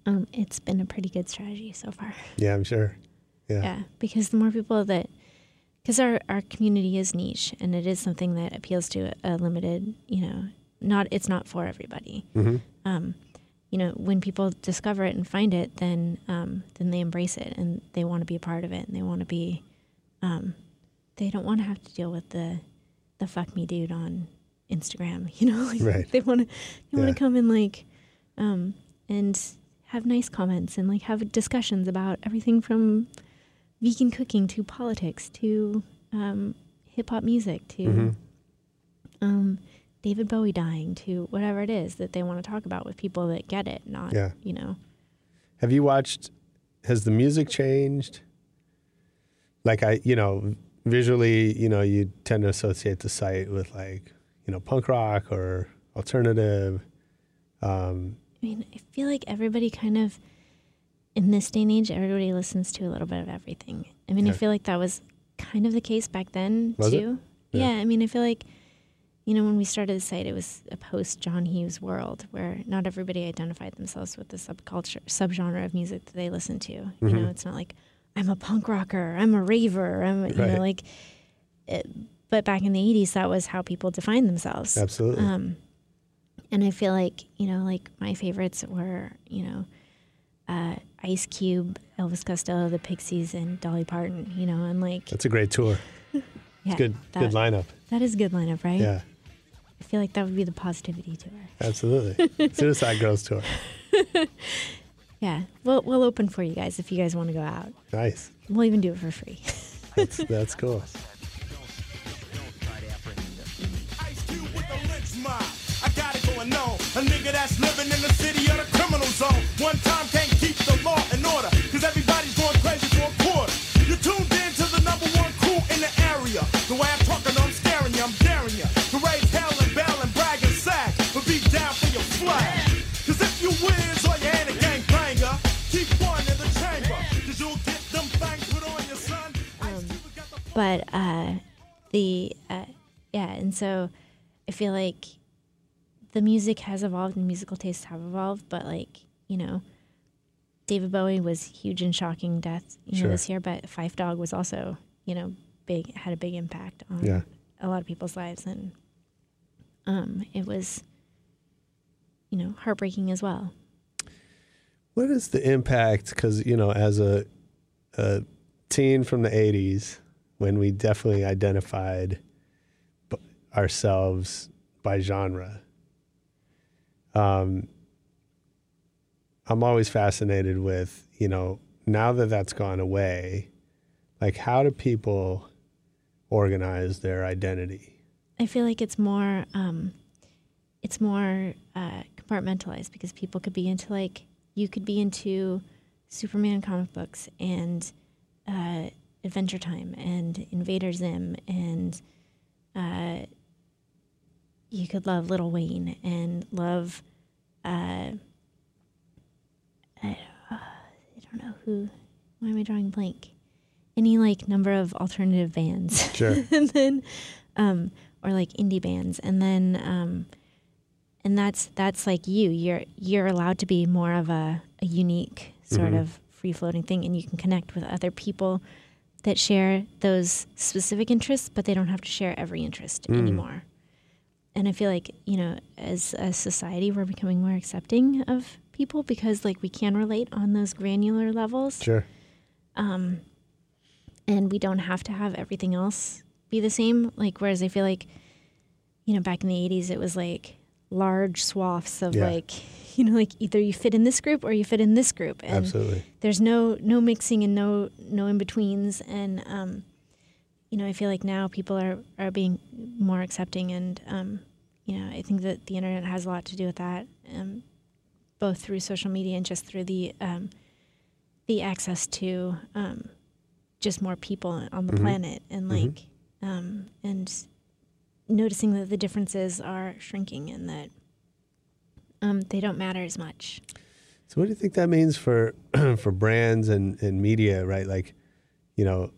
um, it's been a pretty good strategy so far. [LAUGHS]
Yeah, I'm sure. Yeah.
Yeah, because the more people that, because our our community is niche and it is something that appeals to a, a limited, you know, not it's not for everybody.
Mhm.
Um, you know, when people discover it and find it, then um, then they embrace it and they want to be a part of it and they want to be, um, they don't want to have to deal with the, the fuck me dude on Instagram. [LAUGHS] You know, like
Right.
they want to they want to come and like, um, and have nice comments and like have discussions about everything from vegan cooking to politics to um, hip hop music to
Mhm.
um, David Bowie dying to whatever it is that they want to talk about with people that get it, not
Yeah.
you know.
Have you watched? Has the music changed? Like I, you know, visually, you know, you tend to associate the site with like, you know, punk rock or alternative. Um,
I mean, I feel like everybody kind of in this day and age, everybody listens to a little bit of everything. I mean,
Yeah.
I feel like that was kind of the case back then
Was
too.
Yeah.
Yeah. I mean, I feel like you know when we started the site, it was a post John Hughes world where not everybody identified themselves with the subculture subgenre of music that they listened to. You
Mhm.
know, it's not like I'm a punk rocker, I'm a raver, I'm a- you
Right.
know like. It, but back in the '80s, that was how people defined themselves.
absolutely.
Um, and I feel like you know, like my favorites were you know, uh, Ice Cube, Elvis Costello, the Pixies, and Dolly Parton. You know, and like
That's a great tour. [LAUGHS]
yeah,
good,
that,
good lineup.
That is a good lineup, right?
Yeah,
I feel like that would be the positivity tour.
absolutely. [LAUGHS] Suicide Girls tour. [LAUGHS]
Yeah, we'll we'll open for you guys if you guys want to go out.
Nice.
We'll even do it for free. [LAUGHS]
That's that's cool.
Ice Cube with the lynch mob. I got it going on. A nigga that's living in the city of the criminal zone. One time can't keep the law in order. Cause everybody's going crazy for a quarter. You tuned in to the number one crew in the area. The way I'm talking, I'm scaring you, I'm but
uh, the uh, yeah, and so I feel like the music has evolved and musical tastes have evolved, but like you know, David Bowie was huge and shocking death you
Sure.
know this year, but Phife Dawg was also you know big had a big impact on
Yeah.
a lot of people's lives, and um, it was you know heartbreaking as well.
What is the impact? Because you know, as a, a teen from the '80s, when we definitely identified ourselves by genre, um, I'm always fascinated with you know now that that's gone away, like how do people organize their identity?
I feel like it's more um, it's more uh, compartmentalized because people could be into like you could be into Superman comic books and uh, Adventure Time and Invader Zim and uh, you could love Lil Wayne and love uh, I, uh, I don't know who why am I drawing blank? Any like number of alternative bands.
Sure. [LAUGHS]
and then um, or like indie bands. And then um, and that's that's like you. You're you're allowed to be more of a, a unique sort
Mhm.
of free floating thing and you can connect with other people that share those specific interests but they don't have to share every interest
Mm.
anymore and i feel like you know as a society we're becoming more accepting of people because like we can relate on those granular levels
Sure.
um, and we don't have to have everything else be the same. Like, whereas I feel like, you know, back in the 80s, it was like large swaths of
Yeah.
like, [LAUGHS] you know, like either you fit in this group or you fit in this group. And
Absolutely.
there's no, no mixing and no, no in betweens. And, um, you know, I feel like now people are, are being more accepting and, um, you know, I think that the internet has a lot to do with that, um, both through social media and just through the, um, the access to um, just more people on the
Mhm.
planet and
Mhm.
like um, and noticing that the differences are shrinking and that um, they don't matter as much.
So what do you think that means for [CLEARS THROAT] for brands and, and media, right? Like, you know,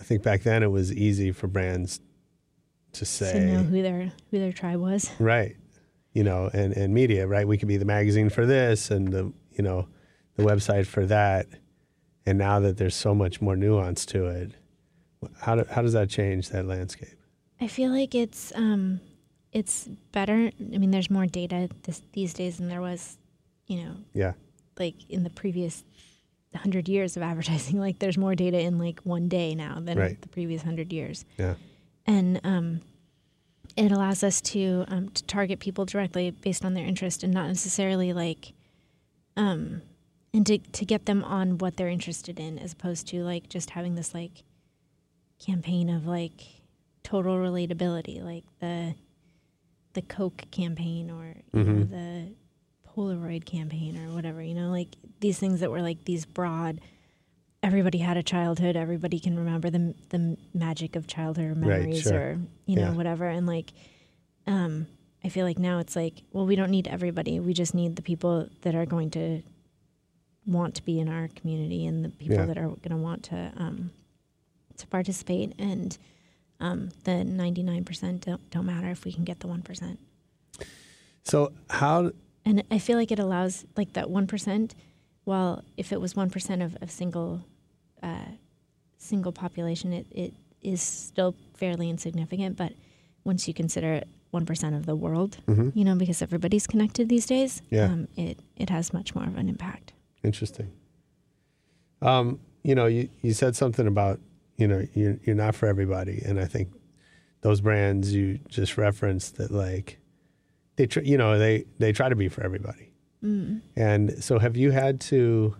I think back then it was easy for brands to say
to know who their who their tribe was.
Right. You know, and, and media, right? We could be the magazine for this and the you know, the website for that. And now that there's so much more nuance to it, how do, how does that change that landscape?
I feel like it's um, it's better. I mean, there's more data this, these days than there was, you know,
Yeah.
like in the previous hundred years of [LAUGHS] advertising. Like, there's more data in like one day now than
Right.
the previous hundred years.
Yeah.
and um, it allows us to um, to target people directly based on their interest and not necessarily like um, and to to get them on what they're interested in as opposed to like just having this like campaign of like total relatability like the the coke campaign or you know the polaroid campaign or whatever you know like these things that were like these broad everybody had a childhood everybody can remember the the magic of childhood
Right,
memories
sure.
or you know
Yeah.
whatever and like um i feel like now it's like well we don't need everybody we just need the people that are going to want to be in our community and the people
Yeah.
that are going to want to um to participate and um the 99% don't, don't matter if we can get the 1%
So how
and I feel like it allows like that one percent. Well, if it was one percent of a single uh, single population, it, it is still fairly insignificant. But once you consider it one percent of the world,
Mhm.
you know, because everybody's connected these days,
Yeah.
um, it it has much more of an impact.
Interesting. Um, you know, you, you said something about, you know, you're, you're not for everybody. And I think those brands you just referenced that like, they, tr- you know, they, they try to be for everybody.
Mm.
And so have you had to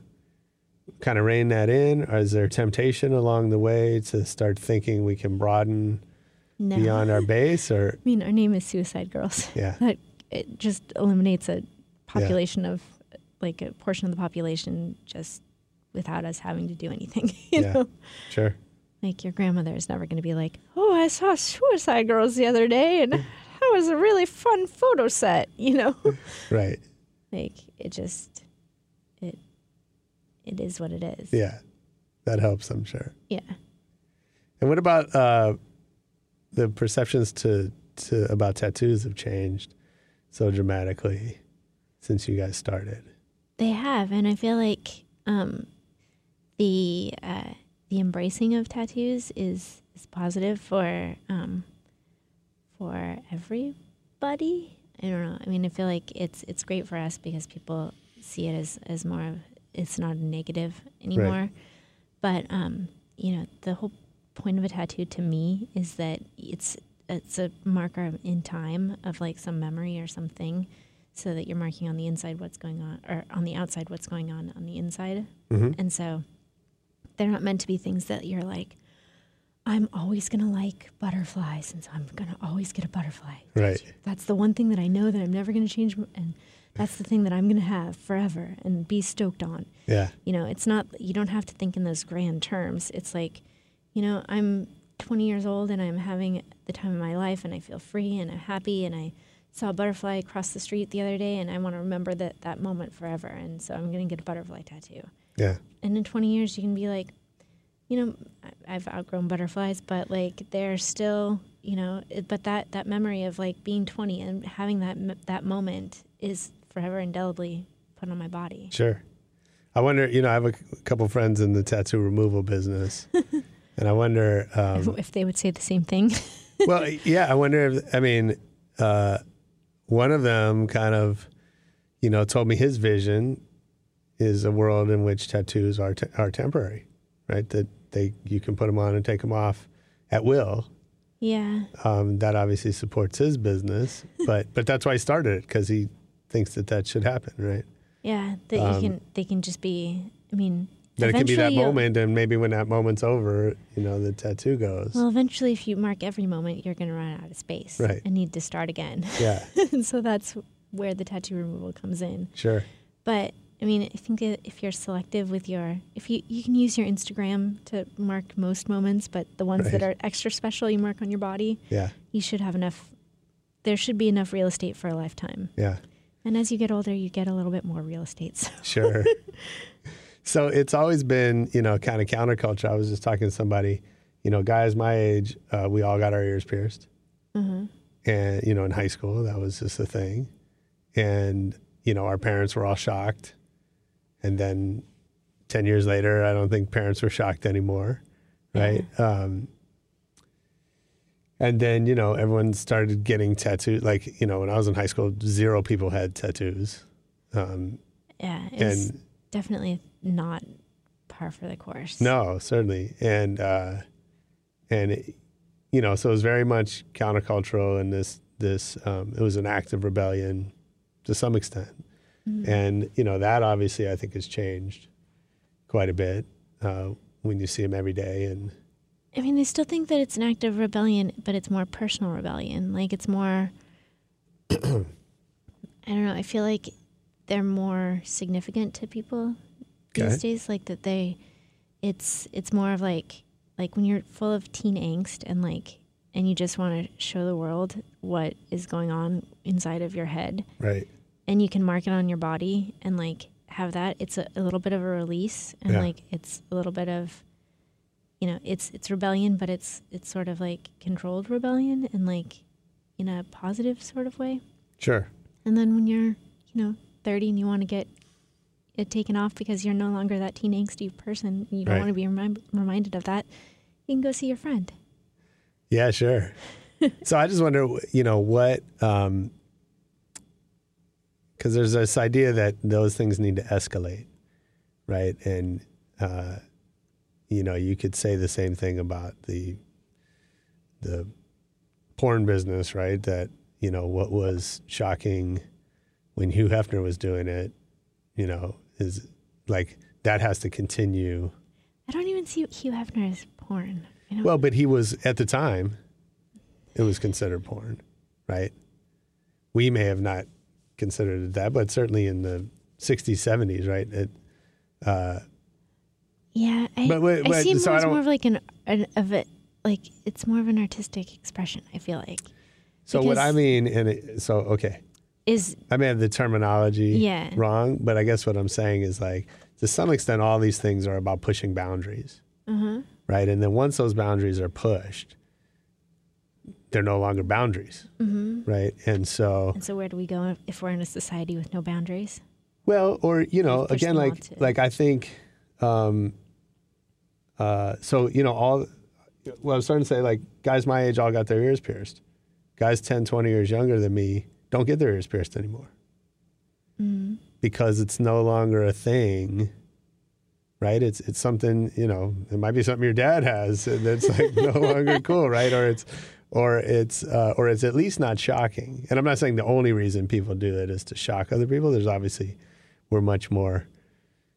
kind of rein that in? Or is there temptation along the way to start thinking we can broaden
No,
beyond our base or, [LAUGHS]
I mean, our name is Suicide Girls.
yeah, [LAUGHS]
that it just eliminates a population of like a portion of the population just without us having to do anything. [LAUGHS] You
Yeah.
know.
sure.
Like your grandmother is never going to be like, "Oh, I saw Suicide Girls the other day, and [LAUGHS] that was a really fun photo set." You know, [LAUGHS]
Right.
like it just it it is what it is.
Yeah. That helps, I'm sure.
Yeah.
And what about uh, the perceptions to, to about tattoos have changed so dramatically since you guys started?
They have, and I feel like um, the uh, the embracing of tattoos is is positive for um, for everybody. I don't know. I mean, I feel like it's it's great for us because people see it as as more of it's not a negative anymore. But um, you know, the whole point of a tattoo to me is that it's it's a marker in time of like some memory or something so that you're marking on the inside what's going on or on the outside what's going on on the inside
Mhm.
and so they're not meant to be things that you're like, I'm always gonna like butterflies, and so I'm gonna always get a butterfly.
Right.
That's the one thing that I know that I'm never gonna change, and that's the thing that I'm gonna have forever and be stoked on.
Yeah.
You know, it's not you don't have to think in those grand terms. It's like, you know, I'm 20 years old and I'm having the time of my life, and I feel free and I'm happy, and I saw a butterfly across the street the other day, and I want to remember that that moment forever, and so I'm gonna get a butterfly tattoo
Yeah.
and in 20 years you can be like you know i've outgrown butterflies but like they're still you know it, but that that memory of like being 20 and having that that moment is forever indelibly put on my body
Sure. I wonder, you know, I have a couple friends in the tattoo removal business. [LAUGHS] and I wonder, um,
if they would say the same thing [LAUGHS]
well, yeah, I wonder if, I mean, uh, one of them kind of, you know, told me his vision is a world in which tattoos are, te- are temporary, right? That they, you can put them on and take them off at will.
yeah
Um, that obviously supports his business, [LAUGHS] but, but that's why he started it because he thinks that that should happen, right?
yeah that
Um,
you can they can just be i mean
That it can be that moment, and maybe when that moment's over, you know, the tattoo goes.
well eventually if you mark every moment you're going to run out of space
Right.
and need to start again
yeah,
and [LAUGHS] so that's where the tattoo removal comes in
sure.
But I mean, I think if you're selective with your, if you you can use your Instagram to mark most moments, but the ones that are extra special you mark on your body,
Yeah,
you should have enough. There should be enough real estate for a lifetime.
yeah,
And as you get older, you get a little bit more real estate. So
sure. [LAUGHS] so it's always been, you know, kind of counterculture. I was just talking to somebody, you know, guys my age, uh, we all got our ears pierced. And, you know, in high school, that was just a thing. And, you know, our parents were all shocked. And then 10 years later, I don't think parents were shocked anymore. Right. Um, and then, you know, everyone started getting tattoos. Like, you know, when I was in high school, zero people had tattoos. Um,
yeah, it's
and
definitely not par for the course.
no, certainly. And, uh, and, it, you know, so it was very much countercultural and this, this, um, it was an act of rebellion to some extent. And, you know, that obviously I think has changed quite a bit uh, when you see them every day. And
I mean, I still think that it's an act of rebellion, but it's more personal rebellion. Like it's more. [CLEARS THROAT] I don't know. I feel like they're more significant to people
Okay.
these days. Like that they, it's it's more of like like when you're full of teen angst and like and you just want to show the world what is going on inside of your head,
right.
And you can mark it on your body and like have that. It's a, a little bit of a release, and
Yeah.
like it's a little bit of you know, it's it's rebellion, but it's it's sort of like controlled rebellion and like in a positive sort of way.
Sure.
And then when you're, you know, 30 and you want to get it taken off because you're no longer that teen angsty person, and you don't
Right.
want to be remi- reminded of that, you can go see your friend.
Yeah, sure. [LAUGHS] so I just wonder, you know, what, um, because there's this idea that those things need to escalate, right? And, uh, you know, you could say the same thing about the, the porn business, right? That, you know, what was shocking when Hugh Hefner was doing it, you know, is like that has to continue.
I don't even see Hugh Hefner as porn.
Well, but he was at the time. It was considered porn, right? We may have not considered it that, but certainly in the '60s, '70s, right? It, uh,
yeah, I,
But wait,
I see
so I
more as more of like an, an of it, like it's more of an artistic expression. I feel like
so what I mean, and it, so okay,
is
I may have the terminology
Yeah.
wrong, but I guess what I'm saying is like to some extent, all these things are about pushing boundaries,
uh-huh.
right? And then once those boundaries are pushed, they're no longer boundaries,
Mm-hmm.
right? And so
And so where do we go if we're in a society with no boundaries?
Well, or you know, again, like
to-
like I think, um, uh, so you know, all. Well, I was starting to say, like guys my age all got their ears pierced. Guys 10, 20 years younger than me don't get their ears pierced anymore because it's no longer a thing. Right? It's it's something you know. It might be something your dad has that's like no longer [LAUGHS] cool, right? Or it's or it's uh, or it's at least not shocking. And I'm not saying the only reason people do it is to shock other people. There's obviously we're much more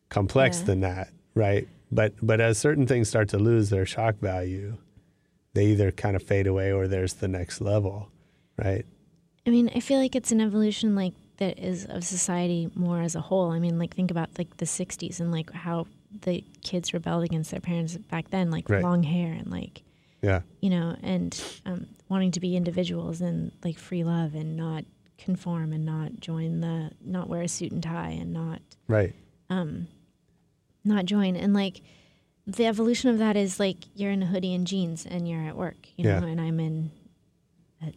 complex
Yeah.
than that, right? But but as certain things start to lose their shock value, they either kind of fade away or there's the next level, right?
I mean, I feel like it's an evolution like that is of society more as a whole. I mean, like think about like the '60s and like how the kids rebelled against their parents back then, like
Right.
long hair and like
Yeah.
you know, and um, wanting to be individuals and like free love and not conform and not join the not wear a suit and tie and not
Right.
um not join and like the evolution of that is like you're in a hoodie and jeans and you're at work you know
Yeah.
and i'm in a,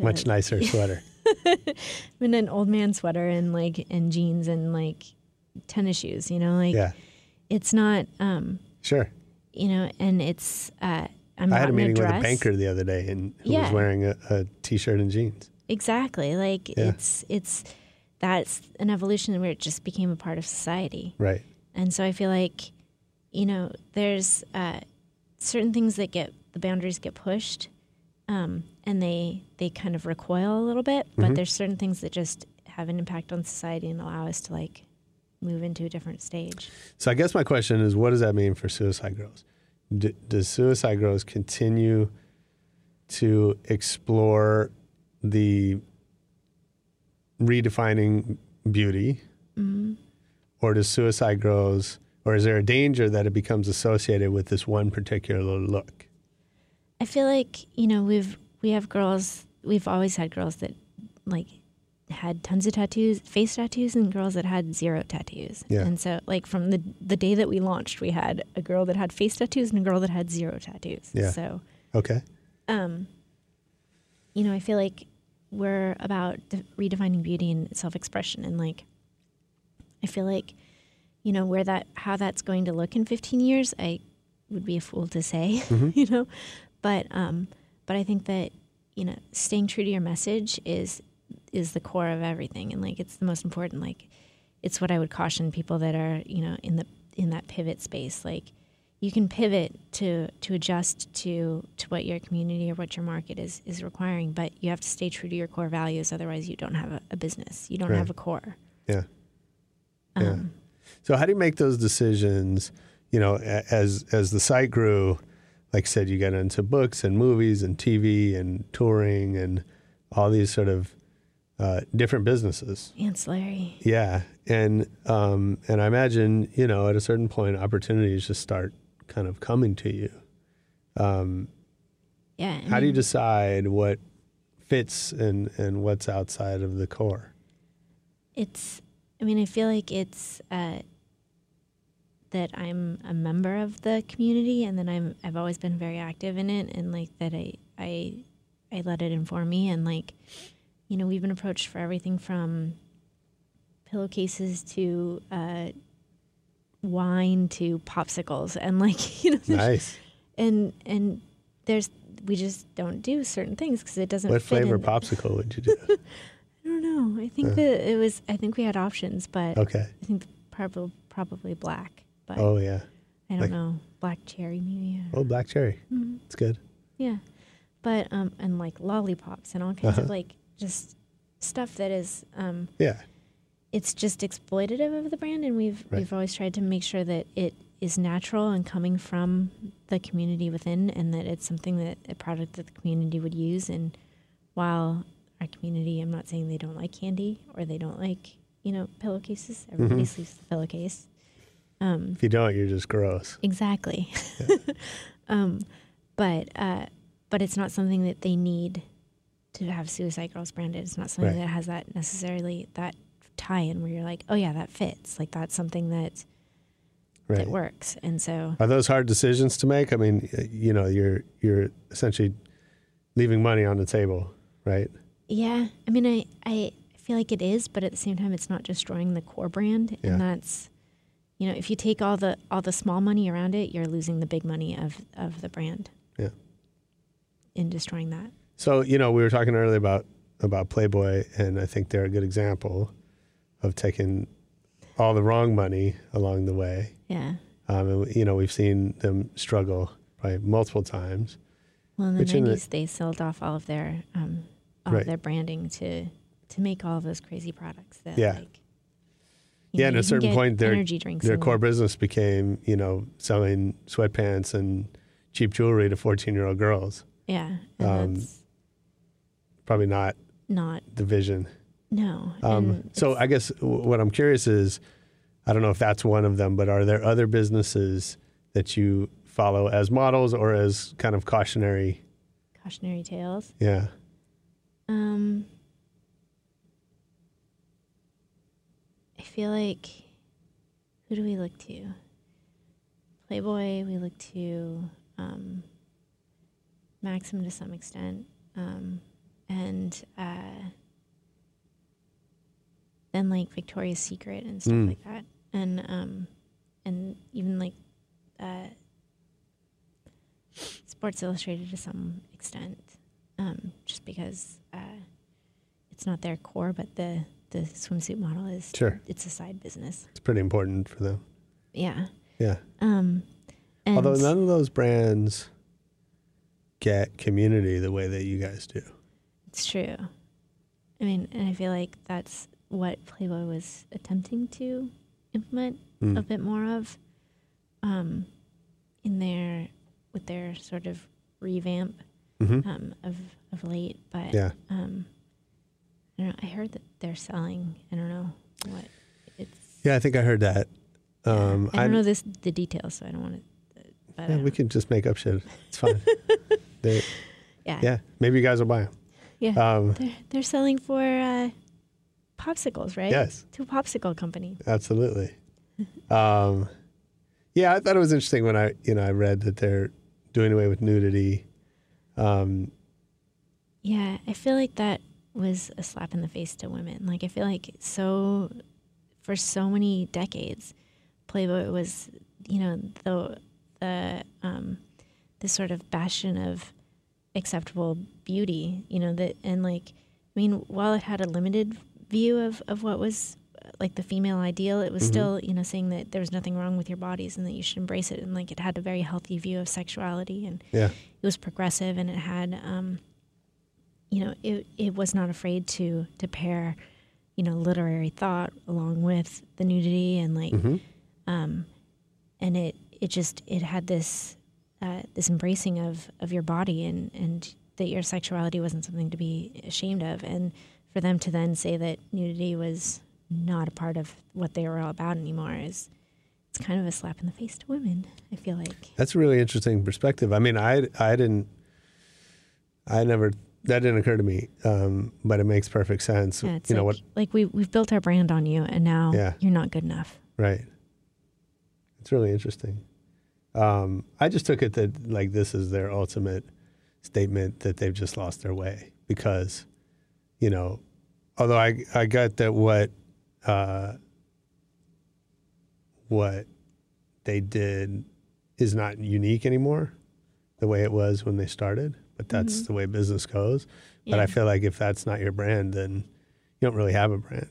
Much nicer sweater. [LAUGHS]
I'm in an old man sweater and like and jeans and like tennis shoes you know like
yeah.
it's not um
Sure.
You know and it's uh i'm
I had a meeting with a banker the other day and who was wearing a, a t-shirt and jeans.
exactly like
Yeah.
it's it's that's an evolution where it just became a part of society
Right.
And so I feel like, you know, there's uh, certain things that get the boundaries get pushed, um, and they they kind of recoil a little bit. But
Mhm.
there's certain things that just have an impact on society and allow us to like move into a different stage.
So I guess my question is, what does that mean for Suicide Girls? D- does Suicide Girls continue to explore the redefining beauty,
Mhm.
or does Suicide Girls, or is there a danger that it becomes associated with this one particular look?
I feel like you know we've we have girls. We've always had girls that like had tons of tattoos, face tattoos, and girls that had zero tattoos.
Yeah.
And so, like from the the day that we launched, we had a girl that had face tattoos and a girl that had zero tattoos.
Yeah.
So,
Okay.
um, you know, I feel like we're about de- redefining beauty and self expression, and like, I feel like, you know, where that how that's going to look in 15 years, I would be a fool to say, [LAUGHS]
Mhm.
you know, but um, but I think that you know, staying true to your message is is the core of everything, and like it's the most important. Like, it's what I would caution people that are you know in the in that pivot space, like you can pivot to to adjust to to what your community or what your market is is requiring but you have to stay true to your core values otherwise you don't have a, a business you don't
Right.
have a core
Yeah. Yeah.
um,
So how do you make those decisions? You know, as as the site grew, like I said, you got into books and movies and TV and touring and all these sort of uh, different businesses.
ancillary
Yeah, and um, and I imagine you know at a certain point opportunities just start kind of coming to you. Um,
yeah I
how do you decide what fits and and what's outside of the core?
it's i mean i feel like it's uh that i'm a member of the community and that i'm i've always been very active in it and like that i i i let it inform me and like you know we've been approached for everything from pillowcases to uh wine to popsicles and like [LAUGHS] you know
Nice.
and and there's we just don't do certain things because it doesn't
What
fit
flavor popsicle would you do? [LAUGHS]
I don't know. I think
Uh.
that it was. I think we had options, but
Okay.
I think probably probably black. But
Oh yeah.
I don't
like-
know. Black cherry maybe.
Oh, black cherry.
Mhm.
It's good.
Yeah, but um, and like lollipops and all kinds of
Uh-huh.
like just stuff that is um,
Yeah.
it's just exploitative of the brand, and we've
Right.
we've always tried to make sure that it is natural and coming from the community within, and that it's something that a product that the community would use. And while our community, I'm not saying they don't like candy or they don't like you know pillowcases. Everybody
Mhm.
sleeps with a pillowcase. Um,
If you don't, you're just gross.
Exactly. [LAUGHS] um, but uh, but it's not something that they need to have Suicide Girls branded. It's not something
Right.
that has that necessarily that tie-in where you're like, oh yeah, that fits. Like that's something that
Right.
that works. And so
Are those hard decisions to make? I mean, you know, you're you're essentially leaving money on the table, right?
yeah, I mean, I I feel like it is, but at the same time, it's not destroying the core brand,
Yeah.
and that's. You know, if you take all the all the small money around it, you're losing the big money of of the brand.
Yeah.
In destroying that.
So, you know, we were talking earlier about about Playboy, and I think they're a good example of taking all the wrong money along the way.
Yeah.
Um, and, you know, we've seen them struggle probably multiple times.
Well, in the
Which in the-
nineties, they sold off all of their um, all
Right.
of their branding to to make all of those crazy products. That
Yeah.
like
yeah,
know,
and at a certain point, their their core business became, you know, selling sweatpants and cheap jewelry to 14 year old girls.
Yeah,
um,
that's
Probably not
not
the vision.
no.
Um, so I guess w- what I'm curious is, I don't know if that's one of them, but are there other businesses that you follow as models or as kind of cautionary?
cautionary tales.
Yeah.
Um, I feel like who do we look to? Playboy. We look to um, Maxim to some extent, um, and uh, then like Victoria's Secret and stuff
Mm.
like that, and um, and even like uh, Sports Illustrated to some extent, um, just because uh, it's not their core, but the the swimsuit model is
Sure.
it's a side business.
It's pretty important for them.
Yeah.
Yeah.
Um, and
Although none of those brands get community the way that you guys do.
It's true. I mean, and I feel like that's what Playboy was attempting to implement
Mm.
a bit more of, um, in their with their sort of revamp
Mhm.
um, of of late. But
Yeah.
um, I don't know. I heard that they're selling. I don't know what it's.
Yeah, I think I heard that. Um,
I don't know this the details, so I don't want to. But
Yeah, we can just make up shit. It's fine. [LAUGHS] they,
yeah,
yeah, maybe you guys will buy them.
Yeah.
Um,
they're they're selling for uh, popsicles, right?
Yes.
To a popsicle company.
Absolutely. [LAUGHS] Um, yeah, I thought it was interesting when I, you know, I read that they're doing away with nudity. Um,
Yeah, I feel like that was a slap in the face to women. Like I feel like so for so many decades, Playboy was, you know, the the um this sort of bastion of acceptable beauty, you know, that and like I mean, while it had a limited view of of what was uh, like the female ideal, it was
Mhm.
still, you know, saying that there was nothing wrong with your bodies and that you should embrace it and like it had a very healthy view of sexuality and
yeah,
it was progressive and it had um, you know it, it was not afraid to to pair you know literary thought along with the nudity and like
Mhm.
um, and it it just it had this uh, this embracing of of your body and and that your sexuality wasn't something to be ashamed of and for them to then say that nudity was not a part of what they were all about anymore is it's kind of a slap in the face to women i feel like
that's a really interesting perspective. I mean, I, I didn't, I never, that didn't occur to me, um, but it makes perfect sense.
Yeah,
you
like,
know what?
like we we've built our brand on you, and now
Yeah.
you're not good enough.
Right. It's really interesting. Um, I just took it that like this is their ultimate statement that they've just lost their way because, you know, although I I got that what uh, what they did is not unique anymore, the way it was when they started. But that's
Mhm.
the way business goes. But I feel like if that's not your brand, then you don't really have a brand.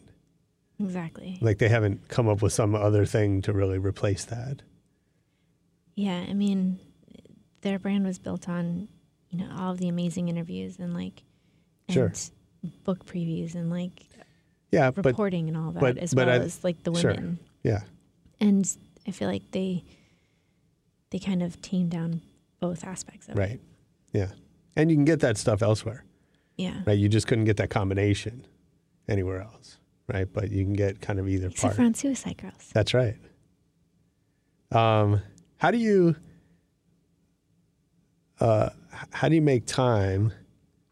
Exactly.
Like they haven't come up with some other thing to really replace that.
Yeah, I mean, their brand was built on you know all of the amazing interviews and like and
Sure.
book previews and like
Yeah, but
reporting and all that
but-
as
but
well
I-
as like the
sure.
women.
yeah,
And I feel like they they kind of tamed down both aspects of it.
right. Yeah. And you can get that stuff elsewhere,
Yeah.
right? You just couldn't get that combination anywhere else, right? But you can get kind of either
Except
part.
for on Suicide Girls.
That's right. Um, how do you uh, how do you make time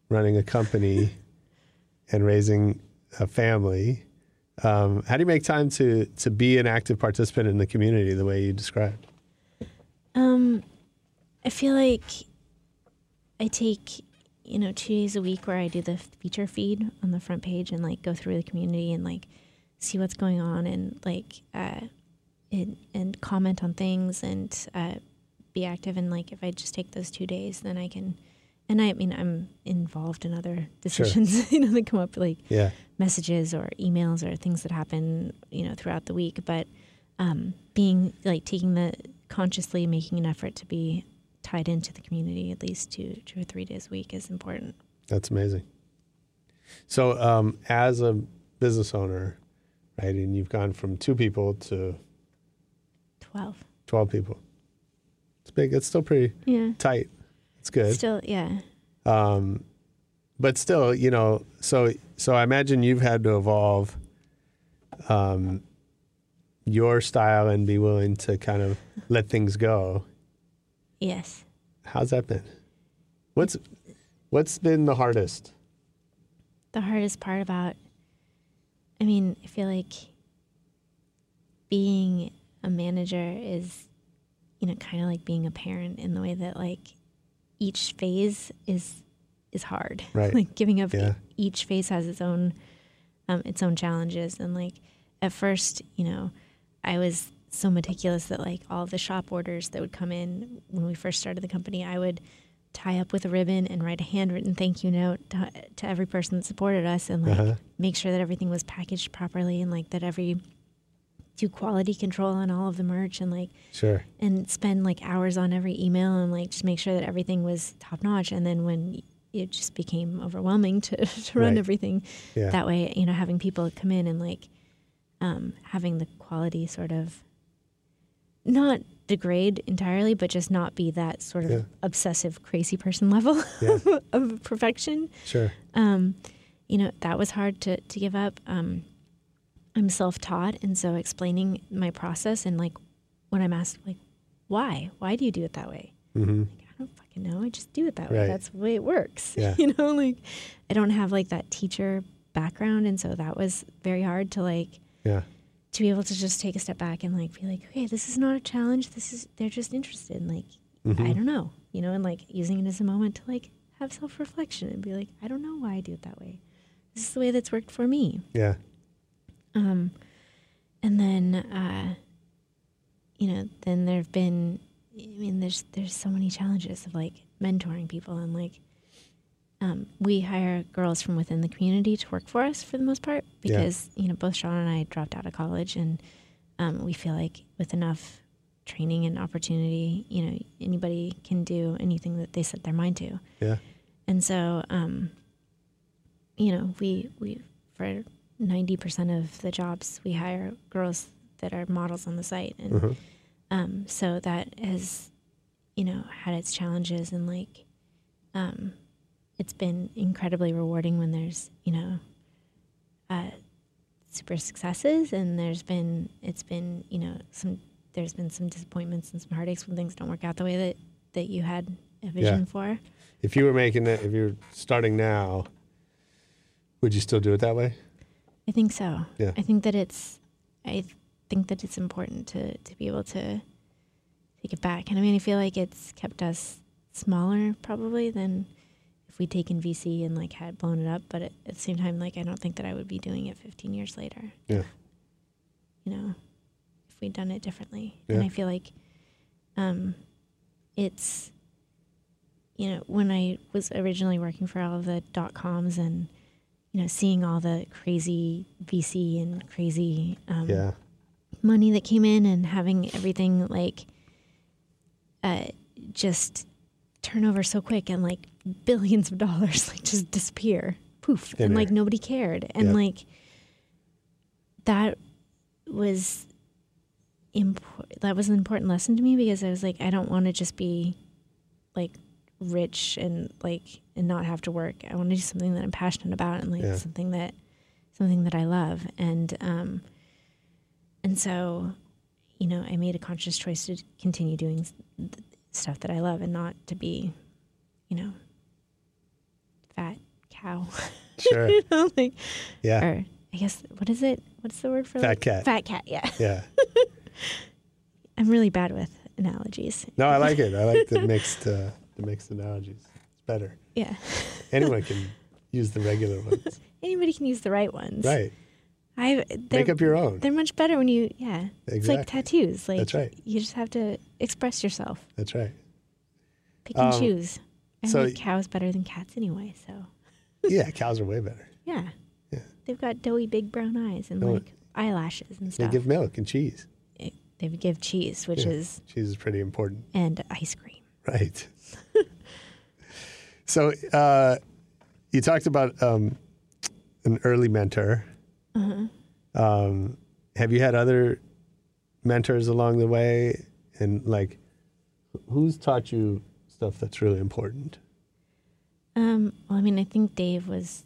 running a company and raising a family? Um, how do you make time to to be an active participant in the community the way you described?
Um, I feel like I take you know two days a week where I do the feature feed on the front page and like go through the community and like see what's going on and like uh, and and comment on things and uh, be active and like if I just take those two days then I can. And I mean, I'm involved in other decisions, [LAUGHS] you know, that come up like
Yeah.
messages or emails or things that happen, you know, throughout the week. But um, being like taking the consciously making an effort to be tied into the community at least two, two or three days a week is important.
That's amazing. So, um, as a business owner, right? And you've gone from two people to
12.
12 people. It's big. It's still pretty
Yeah.
tight. It's good.
Still, yeah.
Um, but still, you know, so so I imagine you've had to evolve um, your style and be willing to kind of let things go.
Yes.
How's that been? What's what's been the hardest?
the hardest part about I mean, I feel like being a manager is you know, kind of like being a parent in the way that like each phase is is hard. [LAUGHS]
Right.
like giving up
Yeah.
each phase has its own um, its own challenges and like at first, you know, I was so meticulous that like all the shop orders that would come in when we first started the company, I would tie up with a ribbon and write a handwritten thank you note to, to every person that supported us and like
Uh-huh.
make sure that everything was packaged properly and like that every do quality control on all of the merch and like
Sure.
and spend like hours on every email and like just make sure that everything was top notch and then when it just became overwhelming to, [LAUGHS] to run
Right.
everything
Yeah.
that way you know having people come in and like um, having the quality sort of not degrade entirely but just not be that sort of
Yeah.
obsessive crazy person level [LAUGHS]
Yeah.
of perfection
Sure.
um, you know that was hard to, to give up um, i'm self-taught and so explaining my process and like when i'm asked like why why do you do it that way
Mm-hmm.
like, i don't fucking know i just do it that way
Right.
that's the way it works [LAUGHS]
Yeah.
you know like i don't have like that teacher background and so that was very hard to like
Yeah.
to be able to just take a step back and like be like okay this is not a challenge this is they're just interested in like
Mm-hmm.
i don't know you know and like using it as a moment to like have self-reflection and be like i don't know why i do it that way this is the way that's worked for me
Yeah.
Um and then uh you know then there've been i mean there's there's so many challenges of like mentoring people and like um, we hire girls from within the community to work for us for the most part
Yeah.
because you know both Sean and I dropped out of college and um, we feel like with enough training and opportunity you know anybody can do anything that they set their mind to
Yeah.
and so, um, you know, we we for ninety percent of the jobs we hire girls that are models on the site, and
Mhm.
um, so that has, you know, had its challenges, and like, um, it's been incredibly rewarding when there's you know, uh, super successes, and there's been it's been you know some there's been some disappointments and some heartaches when things don't work out the way that that you had a vision for.
If you were making it, if you're starting now, would you still do it that way?
I think so.
Yeah.
I think that it's I think that it's important to to be able to take it back. And I mean I feel like it's kept us smaller probably than if we'd taken VC and like had blown it up, but at, at the same time like I don't think that I would be doing it 15 years later.
Yeah.
You know, if we'd done it differently.
yeah.
And I feel like um it's you know, when I was originally working for all of the dot coms and you know, seeing all the crazy VC and crazy um,
Yeah.
money that came in and having everything like uh, just turn over so quick and like billions of dollars [LAUGHS] like just disappear poof and like
air.
nobody cared and
Yeah.
like that was important that was an important lesson to me because I was like I don't want to just be like rich and like and not have to work. I want to do something that I'm passionate about and like
Yeah.
something that something that I love and um and so you know I made a conscious choice to continue doing stuff that I love and not to be you know fat cow [LAUGHS]
Sure.
you know like
Yeah.
or I guess what is it what's the word for
Fat
like-
cat.
fat cat yeah
Yeah. [LAUGHS]
I'm really bad with analogies
No, I like it. I like the mixed uh, the mixed analogies. It's better.
Yeah [LAUGHS]
Anyone can use the regular ones.
anybody can use the right ones
Right.
I
Make up your own.
They're much better when you yeah. It's like tattoos. Like
That's right.
You just have to express yourself.
That's right.
Pick and
Um,
choose. I
so-
like cows better than cats anyway. So
Yeah, cows are way better.
yeah,
Yeah.
they've got doughy big brown eyes and
No,
like eyelashes and stuff.
They give milk and cheese.
It- they give cheese, which
Yeah.
is
Cheese is pretty important.
and ice cream.
Right. [LAUGHS] so uh, you talked about um, an early mentor.
Uh-huh.
Um, have you had other mentors along the way? And like, who's taught you stuff that's really important?
Um, well, I mean, I think Dave was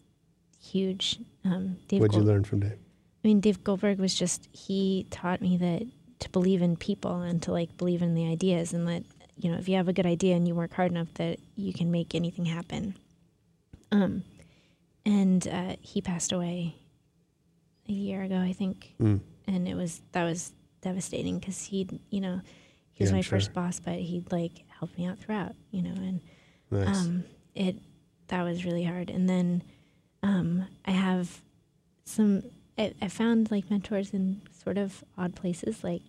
huge. Um, Dave
What'd you learn from Dave?
I mean, Dave Goldberg was just, he taught me that to believe in people and to like believe in the ideas and that, you know, if you have a good idea and you work hard enough that you can make anything happen. Um, and uh, he passed away a year ago, I think.
Mm.
And it was, that was devastating because he, you know, he was
Yeah,
my
sure.
first boss, but he'd like helped me out throughout, you know, and
Nice.
um, it that was really hard. And then um, I have some. I, I found like mentors in sort of odd places, like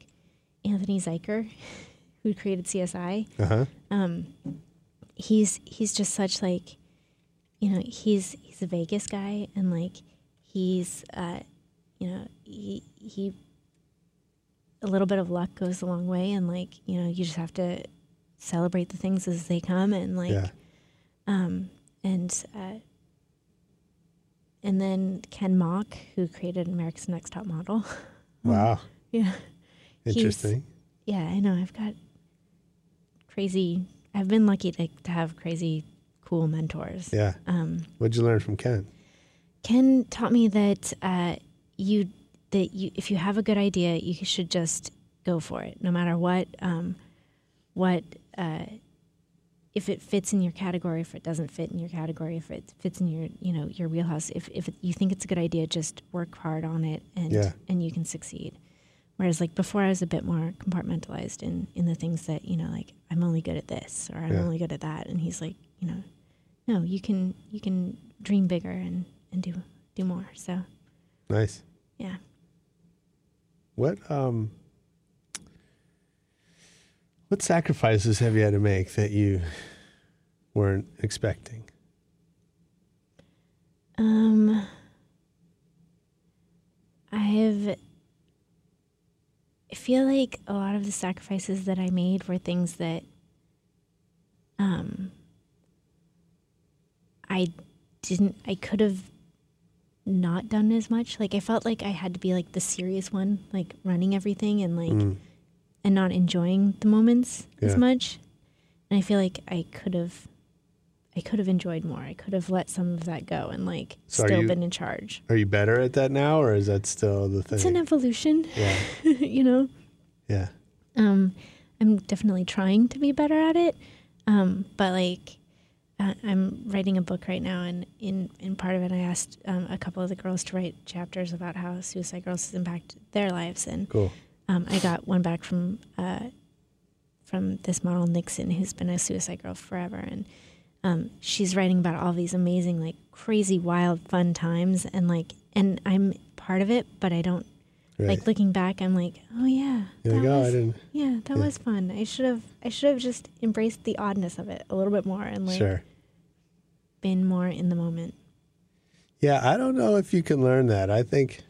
Anthony Zuiker, [LAUGHS] who created CSI.
uh huh.
Um, he's he's just such like, you know, he's he's a Vegas guy, and like he's, uh, you know, he he. A little bit of luck goes a long way, and like you know, you just have to celebrate the things as they come, and like
Yeah.
um, and uh, and then Ken Mok, who created America's Next Top Model. [LAUGHS]
Wow.
yeah, He's-
Interesting.
yeah, I know. I've got crazy. I've been lucky to to have crazy, cool mentors.
Yeah.
Um,
What'd you learn from Ken?
Ken taught me that uh, you that you if you have a good idea, you should just go for it, no matter what um, what uh, if it fits in your category, if it doesn't fit in your category, if it fits in your you know your wheelhouse. If if you think it's a good idea, just work hard on it, and
Yeah.
and you can succeed. Whereas like before, I was a bit more compartmentalized in in the things that you know, like I'm only good at this or I'm
Yeah.
only good at that, and he's like, you know, no, you can you can dream bigger and and do do more. So
Nice.
yeah.
What um what sacrifices have you had to make that you weren't expecting?
Um, I've. I feel like a lot of the sacrifices that I made were things that, um, I didn't. I could have not done as much. Like I felt like I had to be like the serious one, like running everything and like
Mm.
and not enjoying the moments
Yeah.
as much. And I feel like I could have I could have enjoyed more. I could have let some of that go and like
So
still
you-
been in charge.
Are you better at that now or is that still the thing?
It's an evolution,
yeah. [LAUGHS]
you know.
Yeah.
Um, I'm definitely trying to be better at it. Um, but like, uh, I'm writing a book right now, and in in part of it, I asked um, a couple of the girls to write chapters about how suicide girls has impacted their lives, and
Cool.
um, I got one back from uh, from this model Nixon, who's been a suicide girl forever, and um, she's writing about all these amazing, like crazy, wild, fun times, and like, and I'm part of it, but I don't
Right.
like looking back. I'm like, oh yeah,
You're
that
like, oh,
was, yeah, that
yeah.
was fun. I should have, I should have just embraced the oddness of it a little bit more, and like
sure.
been more in the moment.
Yeah, I don't know if you can learn that. I think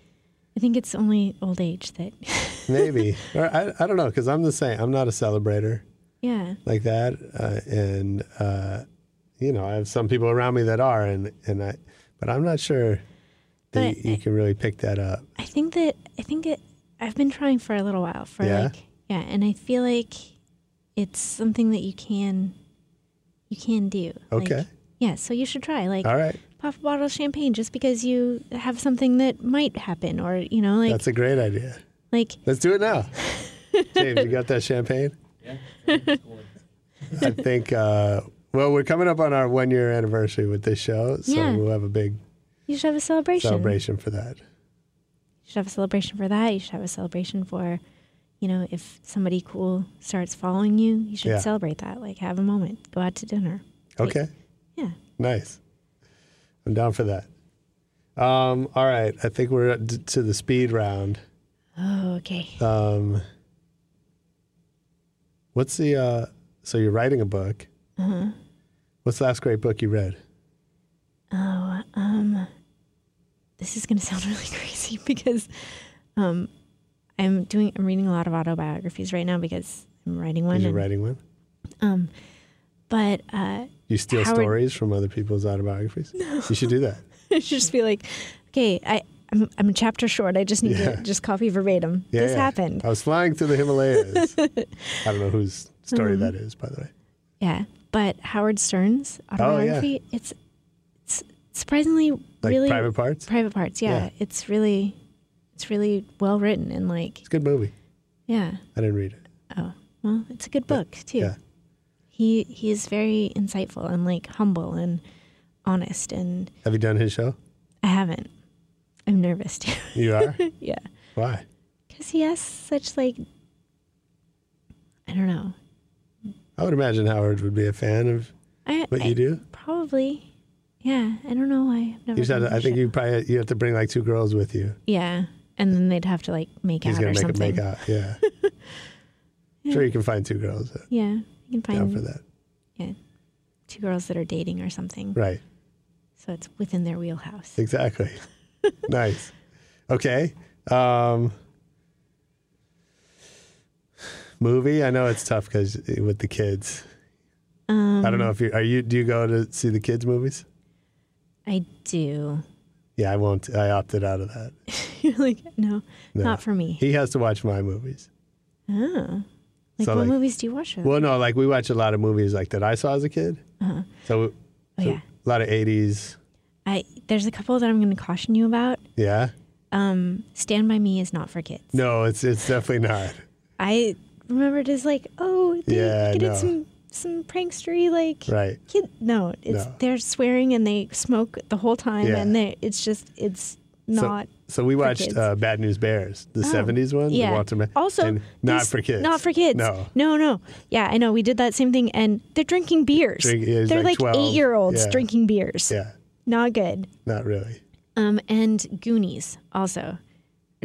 I think it's only old age that, [LAUGHS]
maybe, or I, I don't know, because I'm the same. I'm not a celebrator
yeah,
like that, uh, and uh, you know, I have some people around me that are, and and I, but I'm not sure that
But
you, you can really pick that up.
I think that I think it. I've been trying for a little while for
Yeah?
like yeah, and I feel like it's something that you can you can do. Like,
Okay.
yeah, so you should try. Like
All right,
pop a bottle of champagne just because you have something that might happen, or you know, like
that's a great idea.
like
Let's do it now. [LAUGHS] James, you got that champagne? Yeah. I think. Uh, well, we're coming up on our one year anniversary with this show, so
Yeah.
we'll have a big
you should have a celebration.
celebration for that.
You should have a celebration for that. You should have a celebration for, you know, if somebody cool starts following you, you should
Yeah.
celebrate that. Like have a moment, go out to dinner. Like,
Okay,
Yeah.
nice. I'm down for that. Um, all right, I think we're to the speed round.
Oh, okay.
Um, what's the? Uh, so you're writing a book.
Uh-huh.
What's the last great book you read?
Oh, um, this is gonna [LAUGHS] sound really crazy because, um, I'm doing, I'm reading a lot of autobiographies right now because I'm writing one.
You
and,
writing one?
Um, but uh,
You steal
Howard-
stories from other people's autobiographies? No. You should do that. [LAUGHS]
it should just be like, okay, I I'm I'm a chapter short. I just need
Yeah.
to just copy verbatim.
Yeah,
this
yeah.
happened.
I was flying through the Himalayas. [LAUGHS] I don't know whose story
Um,
that is, by the way.
Yeah, but Howard Stern's
Oh, yeah.
autobiography, it's it's surprisingly
Like
really
Private Parts.
private parts. Yeah,
Yeah.
it's really it's really well written and like
It's a good movie.
yeah.
I didn't read it.
Oh well, it's a good book too.
Yeah.
He he's very insightful and like humble and honest and
Have you done his show?
I haven't. I'm nervous too.
You are? [LAUGHS]
yeah,
Why?
because he has such like I don't know.
I would imagine Howard would be a fan of
I
what
I-
you do.
Probably. Yeah, I don't know why. I've never
You said, I think you probably you have to bring like two girls with you.
Yeah, and then they'd have to like make
He's
out
gonna
or
make
something.
make out. Yeah. [LAUGHS] Sure, you can find two girls uh,
Yeah, you can find down
for that.
yeah two girls that are dating or something.
Right.
So it's within their wheelhouse.
Exactly. [LAUGHS] nice. Okay. Um, movie. I know it's tough because with the kids.
Um,
I don't know if you are you. Do you go to see the kids movies?
I do.
Yeah, I won't. I opted out of that. [LAUGHS]
You're like no,
No.
not for me.
He has to watch my movies.
Oh, like
So,
what
like-
movies do you watch?
Well, no, like we watch a lot of movies like that I saw as a kid.
Uh-huh.
So,
Oh,
so
yeah.
a lot of '80s.
I there's a couple that I'm going to caution you about.
Yeah.
Um, Stand by Me is not for kids.
No, it's it's definitely not.
I remembered as like, oh, they
Yeah,
get
no.
some some prankstery like
Right.
kid. No, it's
No.
they're swearing and they smoke the whole time,
Yeah.
and they it's just it's not.
So we watched uh, Bad News Bears, the
Oh,
'70s one.
Yeah.
Walter Ma-
also,
and not for kids.
Not for kids.
No.
no, no. Yeah, I know. We did that same thing, and they're drinking beers.
Drink- yeah,
they're
like
like, eight-year-olds
Yeah.
drinking beers.
Yeah,
Not good.
not really.
Um, and Goonies also.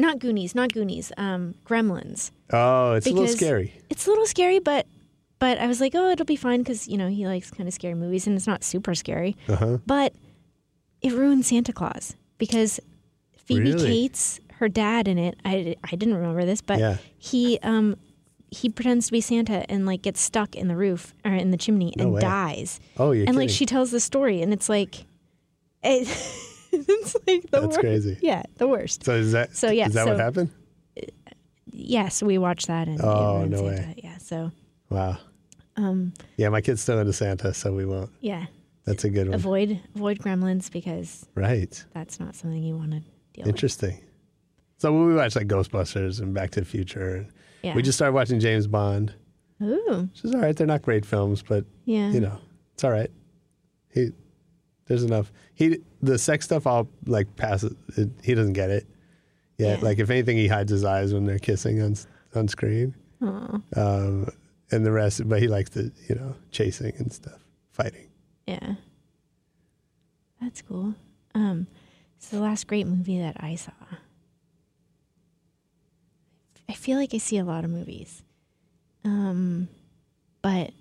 Not Goonies, not Goonies. Um, Gremlins.
Oh, it's a little scary.
It's a little scary, but but I was like, oh, it'll be fine because you know he likes kind of scary movies, and it's not super scary.
Uh huh.
But it ruined Santa Claus because Phoebe
Really?
Cates, her dad in it. I, I didn't remember this, but
Yeah.
he um he pretends to be Santa and like gets stuck in the roof or in the chimney
No
and
way.
dies.
Oh, you're
and like she tells the story, and it's like it, [LAUGHS] [LAUGHS] it's like the
That's
worst.
crazy.
Yeah, the worst.
So is that
So, yeah,
Is that what happened?
Yes, we watched that and
Oh, no
Santa.
way.
Yeah, so
Wow.
um
Yeah, my kid's still into Santa, so we won't.
yeah,
That's a good one.
avoid avoid gremlins because
Right.
that's not something you want to deal with.
Interesting. So we watch like Ghostbusters and Back to the Future, and
Yeah.
we just started watching James Bond,
Ooh,
which is all right. They're not great films, but
yeah.
you know, it's all right. He, there's enough. He, the sex stuff, I'll like pass it. it he doesn't get it. Yeah,
Yeah.
like if anything, he hides his eyes when they're kissing on on screen. Um, and the rest, but he likes the you know chasing and stuff, fighting.
yeah. That's cool. Um, it's the last great movie that I saw. I feel like I see a lot of movies. Um, but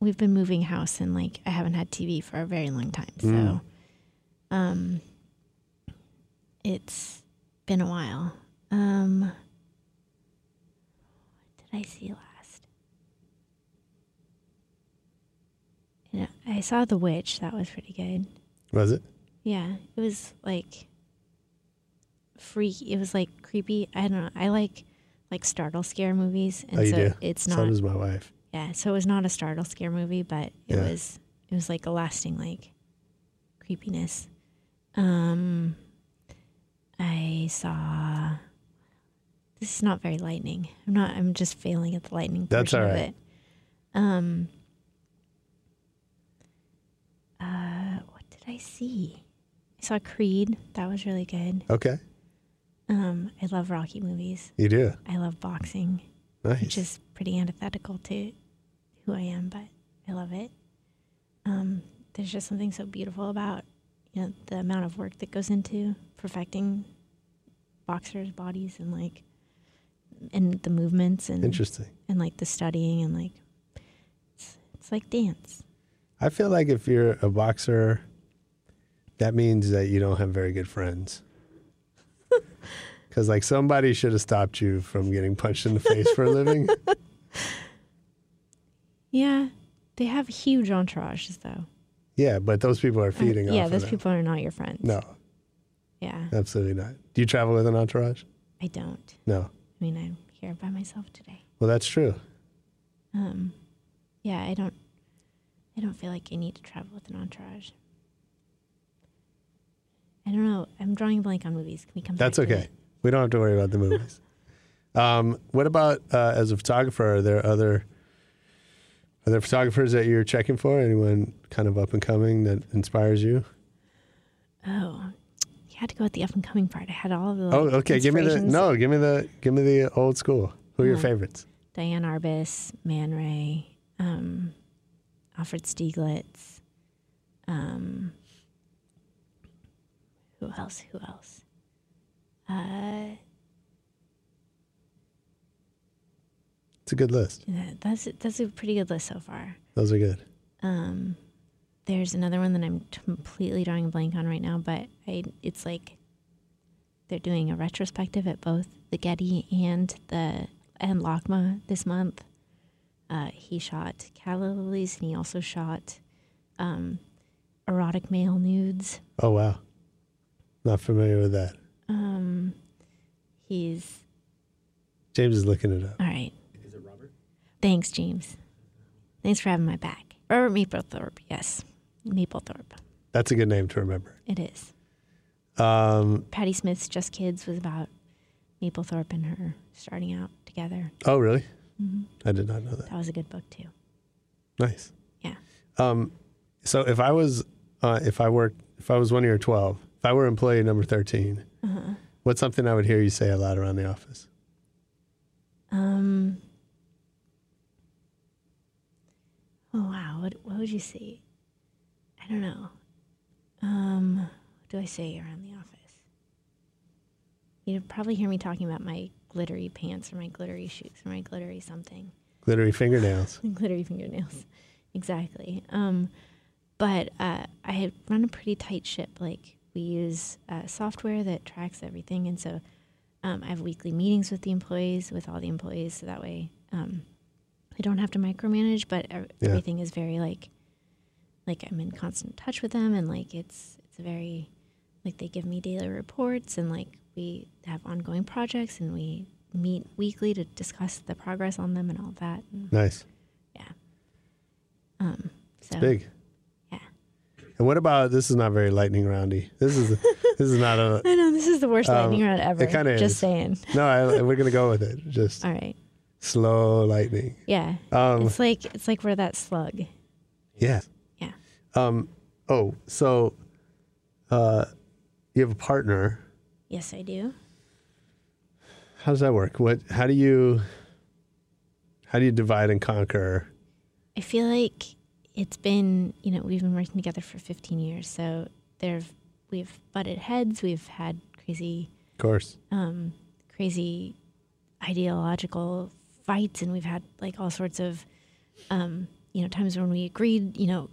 we've been moving house and like I haven't had TV for a very long time. So,
Mm.
Um, it's been a while. Um, what did I see last? Yeah, I saw The Witch. That was pretty good.
Was it?
Yeah, it was like freaky. It was like creepy. I don't know. I like like startle scare movies, and
oh, you
so
do.
it's not.
So does my wife.
yeah, so it was not a startle scare movie, but it
Yeah.
was it was like a lasting like creepiness. Um, I saw. This is not very lightning. I'm not. I'm just failing at the lightning
That's all right.
of it. Um. Uh, what did I see? I saw Creed. That was really good.
Okay,
Um, I love Rocky movies.
you do.
I love boxing,
Nice.
which is pretty antithetical to who I am, but I love it. Um, there's just something so beautiful about you know the amount of work that goes into perfecting boxers' bodies and like and the movements and
Interesting.
and like the studying and like it's, it's like dance.
I feel like if you're a boxer, that means that you don't have very good friends. [LAUGHS] Because like somebody should have stopped you from getting punched in the face for a living. [LAUGHS]
Yeah, they have huge entourages though.
Yeah, but those people are feeding
Uh, yeah, those people are not your friends.
No,
Yeah,
Absolutely not. Do you travel with an entourage?
I don't.
No.
I mean, I'm here by myself today.
Well, that's true.
Um, yeah, I don't. I don't feel like I need to travel with an entourage. I don't know. I'm drawing a blank on movies. Can we come?
That's
back to
okay. We don't have to worry about the movies. [LAUGHS] um, what about uh, as a photographer? Are there other are there photographers that you're checking for? Anyone kind of up and coming that inspires you?
Oh, you had to go with the up and coming part. I had all of the.
Oh,
like,
okay. Give me the no. Give me the give me the old school. Who are your
Uh,
favorites?
Diane Arbus, Man Ray, um, Alfred Stieglitz. Um, who else? Who else? Uh,
It's a good list.
yeah, that's that's a pretty good list so far.
Those are good.
Um, there's another one that I'm completely drawing a blank on right now, but I it's like they're doing a retrospective at both the Getty and the and LACMA this month. Uh, he shot calla lilies and he also shot um, erotic male nudes.
Oh wow. Not familiar with that.
Um, he's
James is looking it up.
all right. Is it Robert? Thanks, James. Thanks for having my back. Robert Mapplethorpe. Yes, Mapplethorpe.
That's a good name to remember.
It is.
Um,
Patti Smith's Just Kids was about Mapplethorpe and her starting out together.
oh really?
Mhm.
I did not know that.
That was a good book too.
Nice.
Yeah.
Um, so if I was, uh, if I worked, if I was one of your twelve, if I were employee number 13
Uh-huh.
what's something I would hear you say a lot around the office?
Um. Oh wow! What what would you say? I don't know. Um, what do I say around the office? You'd probably hear me talking about my glittery pants or my glittery shoes or my glittery something.
Glittery fingernails. [LAUGHS]
glittery fingernails. Exactly. Um, but uh, I have run a pretty tight ship. Like we use uh, software that tracks everything, and so um, I have weekly meetings with the employees, with all the employees, so that way um, I don't have to micromanage. But ev-
Yeah.
everything is very like, like I'm in constant touch with them, and like it's it's very like they give me daily reports, and like we have ongoing projects, and we meet weekly to discuss the progress on them and all that. And,
Nice.
yeah. Um. So
Big.
Yeah.
And what about this? Is not very lightning roundy. This is [LAUGHS] this is not a.
I know this is the worst
Um,
lightning round ever.
it kinda
Just
is.
saying.
No, I, we're gonna go with it. Just [LAUGHS]
All right.
Slow lightning.
Yeah.
Um,
it's like it's like we're that slug.
Yeah.
Yeah.
Um. Oh, so, uh, you have a partner.
Yes, I do.
How does that work? What? How do you? How do you divide and conquer?
I feel like it's been, you know, we've been working together for 15 years. So there've we've butted heads, we've had crazy
Of course.
um crazy ideological fights and we've had like all sorts of um you know times when we agreed, you know,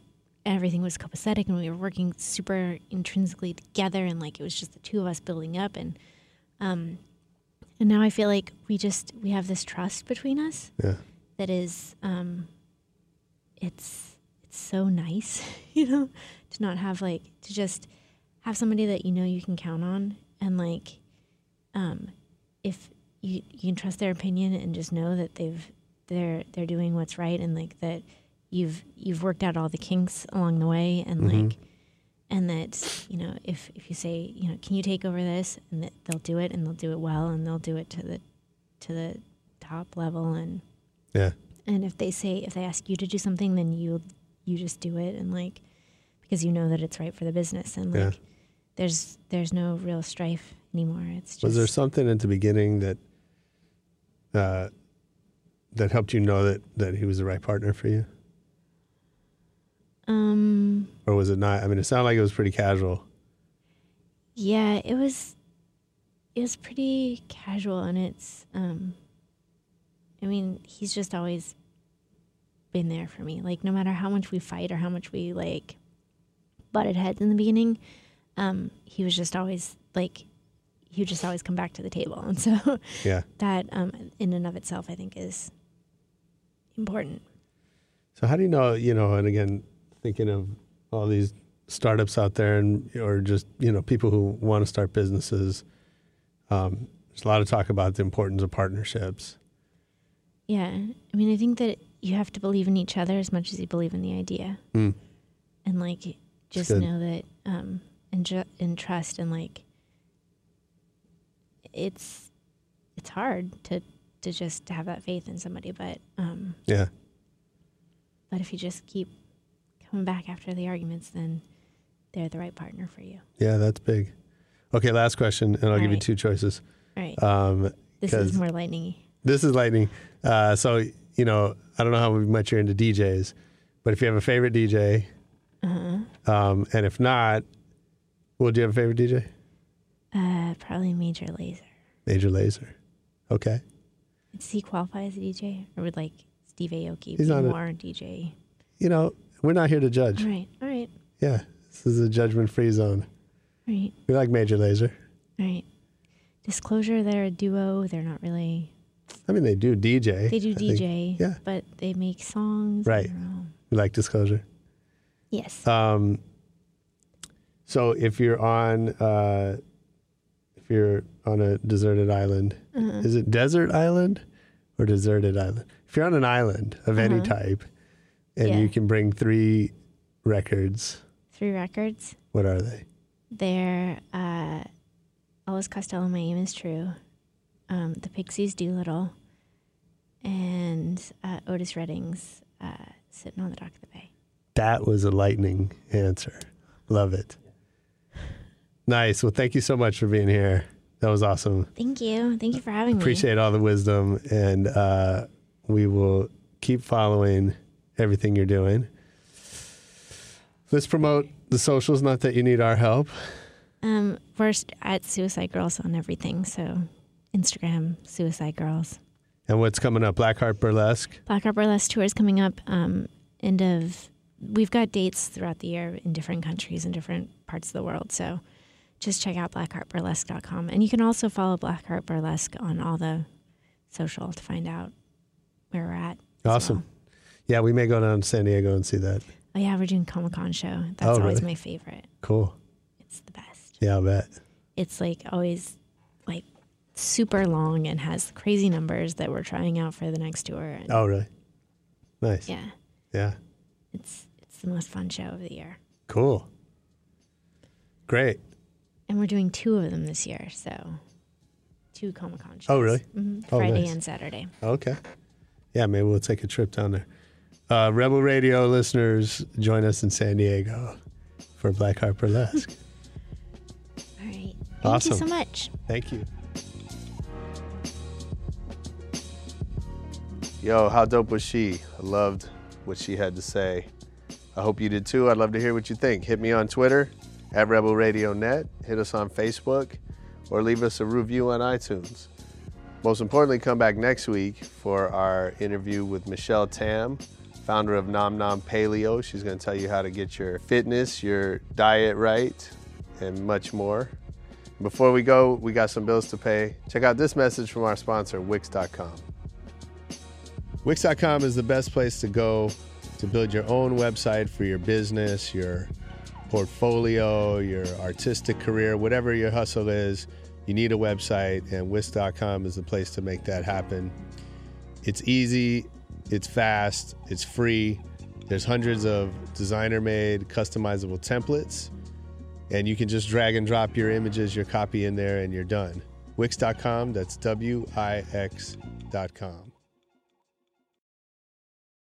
everything was copacetic and we were working super intrinsically together and like it was just the two of us building up and um and now I feel like we just we have this trust between us
Yeah.
that is um it's it's so nice [LAUGHS] you know to not have like to just have somebody that you know you can count on and like um if you you can trust their opinion and just know that they've they're they're doing what's right and like that you've you've worked out all the kinks along the way and
Mhm.
like and that you know if if you say you know can you take over this and that they'll do it and they'll do it well and they'll do it to the to the top level and
Yeah.
and if they say if they ask you to do something then you you just do it and like because you know that it's right for the business and
Yeah.
there's there's no real strife anymore it's just
Was there something at the beginning that uh, that helped you know that that he was the right partner for you,
um
or was it not? I mean, it sounded like it was pretty casual.
yeah it was it was pretty casual and it's um i mean he's just always been there for me like no matter how much we fight or how much we like butted heads in the beginning um he was just always like would just always come back to the table [LAUGHS] and so
Yeah.
that um in and of itself i think is important
So how do you know? You know, and again, thinking of all these startups out there and or just you know people who want to start businesses. Um, there's a lot of talk about the importance of partnerships.
Yeah. I mean, I think that you have to believe in each other as much as you believe in the idea.
Mm.
And like just know that um and ju- and trust and like it's it's hard to to just have that faith in somebody, but um
Yeah.
but if you just keep coming back after the arguments then they're the right partner for you.
Yeah, that's big. Okay, last question, and I'll give you two choices.
All right.
Um,
this is more lightning.
this is lightning. Uh, so you know, I don't know how much you're into DJs, but if you have a favorite DJ,
Uh-huh.
um, and if not, well, do you have a favorite DJ?
Uh probably Major Lazer.
Major Lazer. Okay.
Does he qualify as a DJ? Or would like Steve Aoki
He's
be
not a-
more DJ?
You know, we're not here to judge.
All right, all right,
Yeah, this is a judgment-free zone.
all right,
We like Major Lazer.
all right. Disclosure, they're a duo. They're not really.
I mean, they do DJ.
They do
I think.
DJ,
yeah.
but they make songs.
Right.
I don't know.
We like Disclosure.
Yes.
Um, so if you're on, uh, you're on a deserted island,
Uh-huh.
is it desert island or deserted island? If you're on an island of any
Uh-huh.
type, and
Yeah.
you can bring three records,
Three records.
what are they?
They're uh, Elvis Costello, My Aim is True, um, The Pixies, Doolittle, and uh, Otis Redding's uh, Sitting on the Dock of the Bay.
That was a lightning answer. Love it. Nice. Well, thank you so much for being here. That was awesome.
Thank you. Thank you for having me.
Appreciate all the wisdom, and uh, we will keep following everything you're doing. Let's promote the socials. Not that you need our help.
Um, first at Suicide Girls on everything. So Instagram, Suicide Girls.
And what's coming up? Blackheart Burlesque.
Black Burlesque tour is coming up. Um, end of. We've got dates throughout the year in different countries and different parts of the world. So just check out blackheartburlesque.com. And you can also follow Blackheart Burlesque on all the social to find out where we're at.
Awesome.
well.
Yeah, we may go down to San Diego and see that.
Oh, yeah, we're doing Comic Con show. That's
Oh,
always
really?
my favorite.
Cool.
It's the best.
Yeah, I'll bet.
It's like always like super long and has crazy numbers that we're trying out for the next tour. And
Oh, really? Nice.
yeah,
Yeah.
it's it's the most fun show of the year.
Cool. Great.
And we're doing two of them this year, so two Comic Con shows.
Oh, really?
hmm
Oh,
Friday
nice.
and Saturday.
Okay. Yeah, maybe we'll take a trip down there. Uh, Rebel Radio listeners, join us in San Diego for Blackheart Burlesque. [LAUGHS]
All right. Thank
Awesome.
you so much.
Thank you. Yo, how dope was she? I loved what she had to say. I hope you did too. I'd love to hear what you think. Hit me on Twitter at Rebel Radio Net. Hit us on Facebook or leave us a review on iTunes. Most importantly, come back next week for our interview with Michelle Tam, founder of Nom Nom Paleo. She's going to tell you how to get your fitness, your diet right, and much more. Before we go, we got some bills to pay. Check out this message from our sponsor, Wix.com. Wix.com is the best place to go to build your own website for your business, your portfolio, your artistic career, whatever your hustle is. You need a website, and Wix.com is the place to make that happen. It's easy, it's fast, it's free. There's hundreds of designer made, customizable templates, and you can just drag and drop your images, your copy in there, and you're done. Wix.com, that's W I X.com.